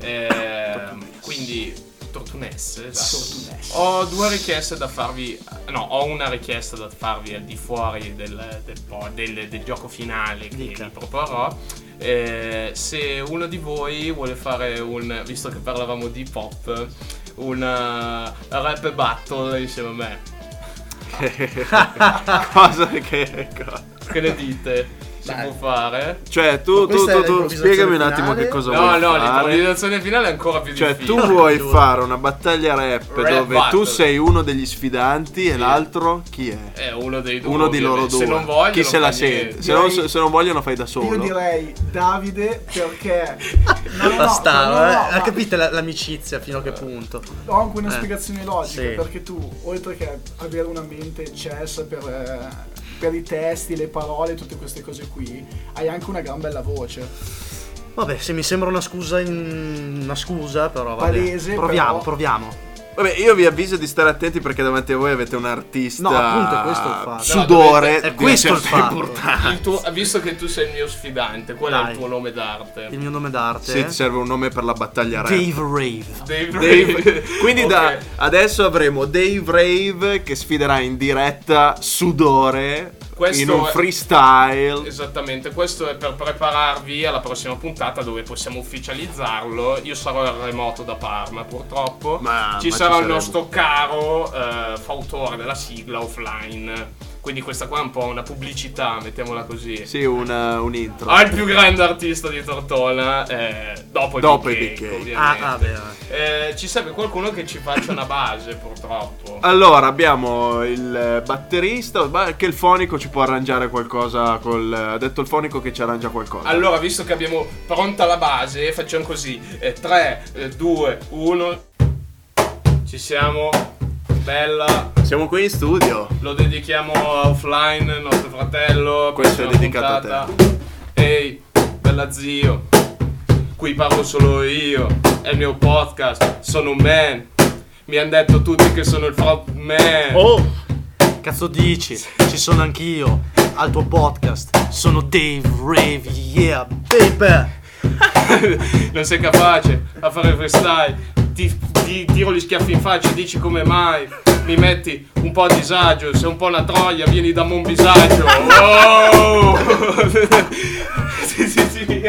Eh, quindi, Tortunes, esatto. Ho due richieste da farvi. No, ho una richiesta da farvi al di fuori del, del, del- del gioco finale che Dica. vi proporrò. Eh, se uno di voi vuole fare un. visto che parlavamo di pop, una rap battle insieme a me. *laughs* cosa che. cosa? Che ne dite? Si Dai. può fare? Cioè, tu, tu, tu, tu spiegami un attimo finale? che cosa No, vuoi no, fare. l'improvvisazione finale è ancora più Cioè, difficile. tu vuoi fare una battaglia rap, Rap dove battle. tu sei uno degli sfidanti e l'altro chi è? È uno dei due. Uno di loro due. Se non vogliono, chi se la sente? Se, non, se non vogliono, fai da solo. Io direi Davide perché... *laughs* No, no, no, Bastava, no, no, eh? ma Ha capito la- l'amicizia fino a che punto? Ho anche una Eh, spiegazione logica, sì. perché tu, oltre che avere una mente cessa per, eh, per i testi, le parole, tutte queste cose qui, hai anche una gran bella voce. Vabbè, se mi sembra una scusa in... una scusa, però vabbè. Palese, proviamo, però- proviamo. Vabbè, io vi avviso di stare attenti perché davanti a voi avete un artista. No, appunto, è questo il fatto. Sudore. No, È questo il fatto. importanza. Il tuo- visto che tu sei il mio sfidante, qual è Dai. il tuo nome d'arte? Il mio nome d'arte Sì, è ti serve un nome per la battaglia rap. Dave Rave. Dave Dave- Rave. *laughs* Quindi Ok. da adesso avremo Dave Rave che sfiderà in diretta Sudore Questo in un è- freestyle. Esattamente, questo è per prepararvi alla prossima puntata dove possiamo ufficializzarlo. Io sarò in remoto da Parma, purtroppo. Ma- ci ma sarà ci il nostro caro eh, fautore della sigla offline. Quindi questa qua è un po' una pubblicità, mettiamola così. Sì, un, un intro. Ah, il più grande artista di Tortona, eh, dopo il Dopo i BK. ovviamente. Ah, vabbè. Eh, ci serve qualcuno che ci faccia una base, purtroppo. Allora, abbiamo il eh, batterista, ma che il fonico ci può arrangiare qualcosa col... Ha detto il fonico che ci arrangia qualcosa. Allora, visto che abbiamo pronta la base, facciamo così: 3, 2, 1. Ci siamo. Bella. Siamo qui in studio. Lo dedichiamo a offline, nostro fratello. Questo è dedicato a puntata. Ehi, bella zio. Qui parlo solo io. È il mio podcast. Sono un man. Mi hanno detto tutti che sono il frontman. Oh! Cazzo dici? Ci sono anch'io. Al tuo podcast. Sono Dave Rave. Yeah, baby! *laughs* non sei capace a fare freestyle. Ti, ti tiro gli schiaffi in faccia dici come mai. Mi metti un po' a disagio, sei un po' una troia, vieni da Mon Bisagio. *laughs* Oh! sì, sì, sì.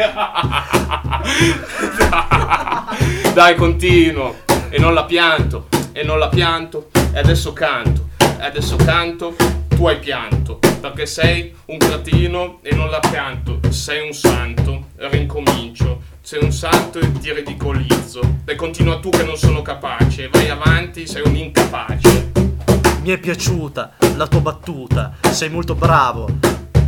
Dai, continuo. E non la pianto. E non la pianto. E adesso canto. E adesso canto. Tu hai pianto. Perché sei un cretino e non la pianto. Sei un santo. Rincomincio. Sei un santo e ti ridicolizzo. E continua tu che non sono capace. Vai avanti, sei un incapace. Mi è piaciuta la tua battuta. Sei molto bravo.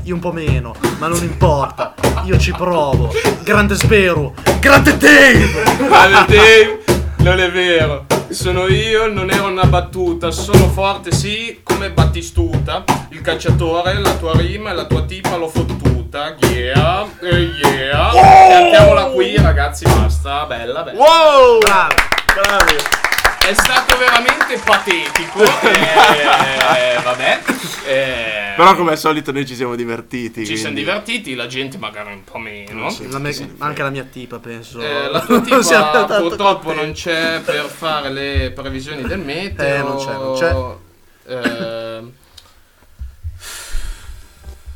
Io un po' meno, ma non importa. Io ci provo. Grande Sberu. Grande Dave! Ale Dave, non è vero. Sono io, non era una battuta. Sono forte, sì, come Battistuta. Il cacciatore, la tua rima e la tua tipa l'ho fottuta. Yeah, eh, yeah. Piantiamola qui, ragazzi, basta. Bella, bella. Wow! Bravo. Bravi. È stato veramente patetico. eh, vabbè. Eh, Però come al solito noi ci siamo divertiti. ci siamo quindi- divertiti, la gente magari un po' meno. La me- anche la mia tipa, penso. Eh, la *laughs* tua tipa Siamo purtroppo contenti. non c'è per fare le previsioni del *laughs* meteo. Eh, non c'è, non c'è. Eh,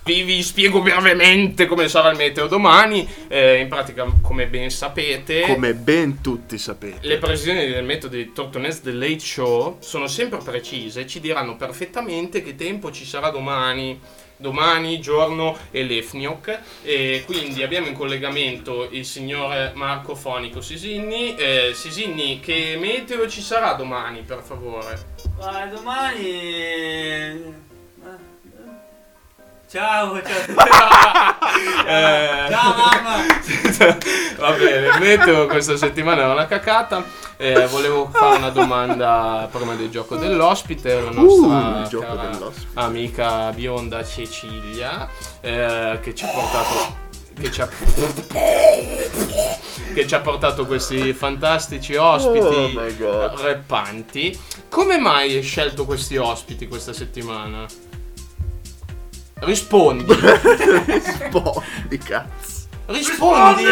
vi, vi spiego brevemente come sarà il meteo domani. Eh, in pratica, come ben sapete, Come ben tutti sapete. le previsioni del metodo di Tortones The Late Show sono sempre precise, ci diranno perfettamente che tempo ci sarà domani. Domani, giorno Elefniok e quindi abbiamo in collegamento il signor Marco Fonico Sisinni. Eh, Sisinni, che meteo ci sarà domani, per favore? Ma domani... Ciao, ciao. Eh, *laughs* Ciao mamma. *laughs* Va bene, il meteo questa settimana è una cacata. Eh, volevo fare una domanda prima del gioco dell'ospite, la nostra Uh, gioco cara dell'ospite. amica bionda Cecilia, eh, che ci ha portato. Che ci ha, che ci ha portato questi fantastici ospiti Oh rappanti. Come mai hai scelto questi ospiti questa settimana? Rispondi. Boh, di cazzo. Rispondi!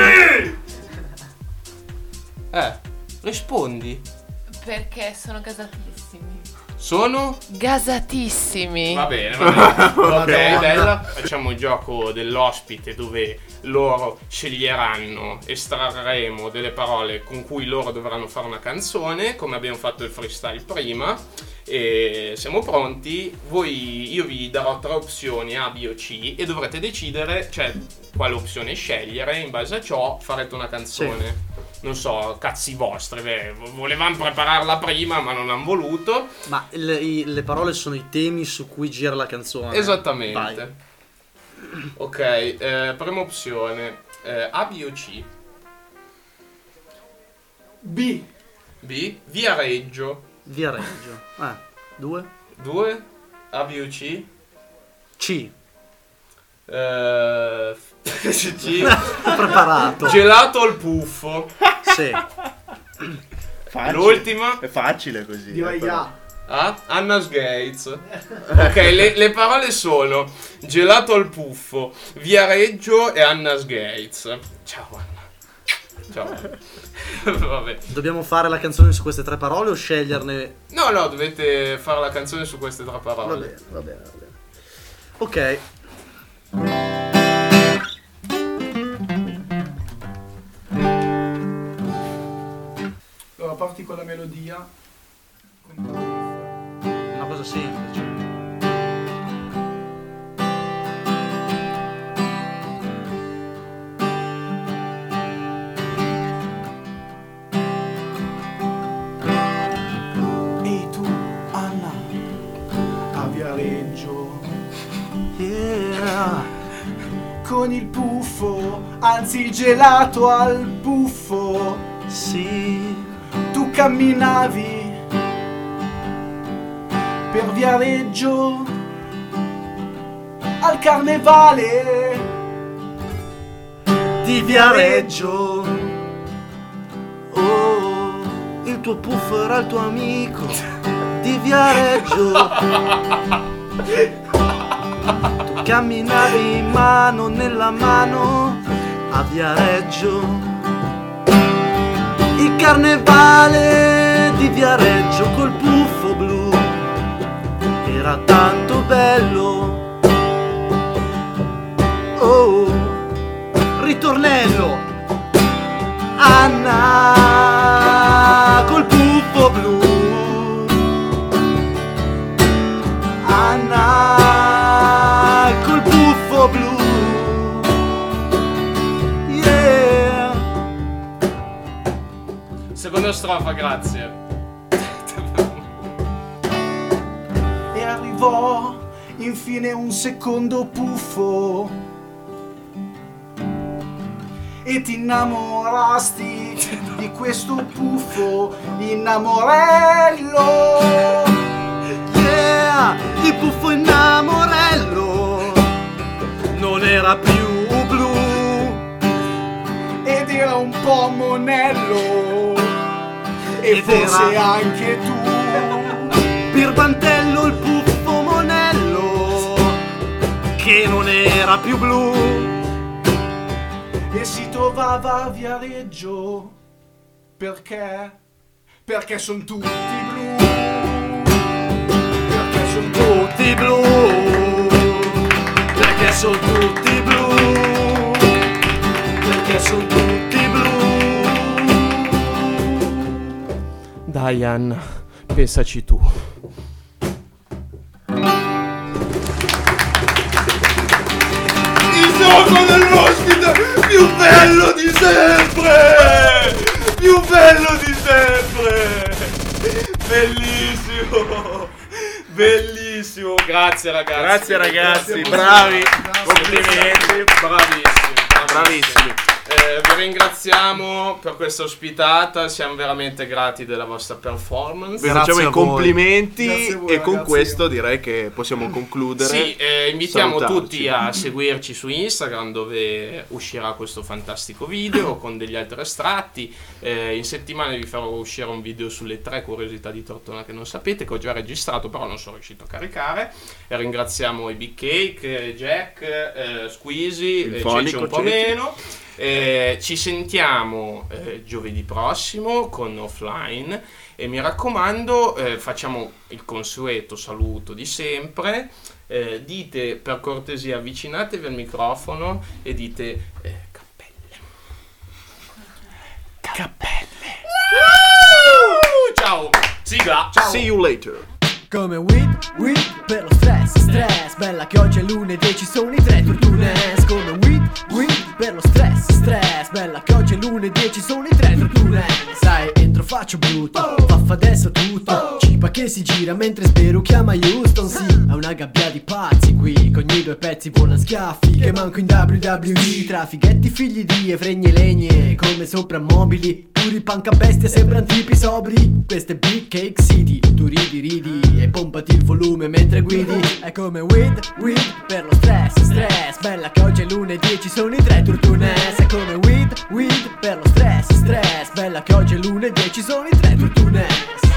Eh, rispondi. Perché sono gasatissimi. Sono? Gasatissimi. Va bene, va bene. *laughs* ok, Della, facciamo il gioco dell'ospite dove loro sceglieranno, estrarremo delle parole con cui loro dovranno fare una canzone, come abbiamo fatto il freestyle prima. E siamo pronti. Voi, io vi darò tre opzioni A, B o C e dovrete decidere, cioè, quale opzione scegliere. In base a ciò farete una canzone. Non so, cazzi vostri. beh, volevamo prepararla prima, ma non hanno voluto. Ma le, le parole sono i temi su cui gira la canzone. Esattamente. Vai. Ok, eh, prima opzione. eh, A, B o C? B. B. Viareggio. Via Reggio. Eh, due. 2. A, B o C? C. Eh, *laughs* C. Preparato. Gelato al puffo. sì. Facile. L'ultima. È facile così. Direi eh, però. A. A. Anna's Gates. Ok, le, le parole sono gelato al puffo, Viareggio e Anna's Gates. Ciao Anna. Ciao. *laughs* Vabbè. Dobbiamo fare la canzone su queste tre parole o sceglierne? No, no, dovete fare la canzone su queste tre Va parole. bene, va bene, va bene. Ok. Allora parti con la melodia. Una cosa semplice. E tu, Anna, a Viareggio. Yeah. Con il puffo, anzi gelato al puffo. Sì. Tu camminavi per Viareggio al carnevale Di Viareggio. Oh, il tuo puff era il tuo amico. Di Viareggio. Tu camminavi mano nella mano a Viareggio. Il carnevale di Viareggio col puffo blu era tanto bello. Oh, ritornello. Anna col puffo blu. Anna col puffo blu. Yeah. Seconda strofa, grazie. Infine un secondo puffo. E ti innamorasti di questo puffo innamorello. Yeah, il puffo innamorello. Non era più blu. ed era un po' monello. E Ed forse era- anche tu. *laughs* Birbantello che non era più blu. e si trovava a Viareggio perché perché sono tutti blu perché sono Tutti blu, perché sono tutti blu, perché sono tutti blu. Dai, Anna, pensaci tu. Gioco dell'ospite più bello di sempre! Più bello di sempre! Bellissimo! Bellissimo, grazie. Ragazzi. Grazie ragazzi, Grazie, bravi. grazie. Complimenti. Bravissimi. Bravissimi. Eh, vi ringraziamo per questa ospitata, siamo veramente grati della vostra performance. Vi facciamo i complimenti voi, e con ragazzi. questo direi che possiamo concludere. Sì, eh, invitiamo Salutarci. tutti a seguirci su Instagram dove uscirà questo fantastico video *clears throat* con degli altri estratti. Eh, in settimana vi farò uscire un video sulle tre curiosità di Tortona che non sapete, che ho già registrato, però non sono riuscito a caricare. E ringraziamo i Big Cake, eh, Jack, eh, Squeezy, eh, Cece un po' meno. Eh, ci sentiamo eh, giovedì prossimo con offline e mi raccomando eh, facciamo il consueto saluto di sempre. Eh, dite per cortesia avvicinatevi al microfono e dite eh, cappelle. Cappelle. Ciao sigla. Ciao See you later. Come weed, weed per lo stress, stress. Bella che oggi è lunedì ci sono i tre tortunes Come weed, weed per lo stress, stress. Bella che oggi è lunedì ci sono i tre tortunes Sai, entro faccio brutto, faffa adesso tutto. Cipa che si gira mentre spero chiama Houston Sì, è una gabbia di pazzi qui Con i due pezzi buona schiaffi. Che manco in WWE Tra fighetti figli di e fregne legne Come soprammobili Puri panca bestia sembran tipi sobri. Queste Big Cake City Tu ridi ridi e pompati il volume mentre guidi. È come weed, weed per lo stress, stress. Bella che oggi è lunedì e ci sono i tre turtunes. È come weed, weed per lo stress, stress. Bella che oggi è lunedì e ci sono i tre turtunes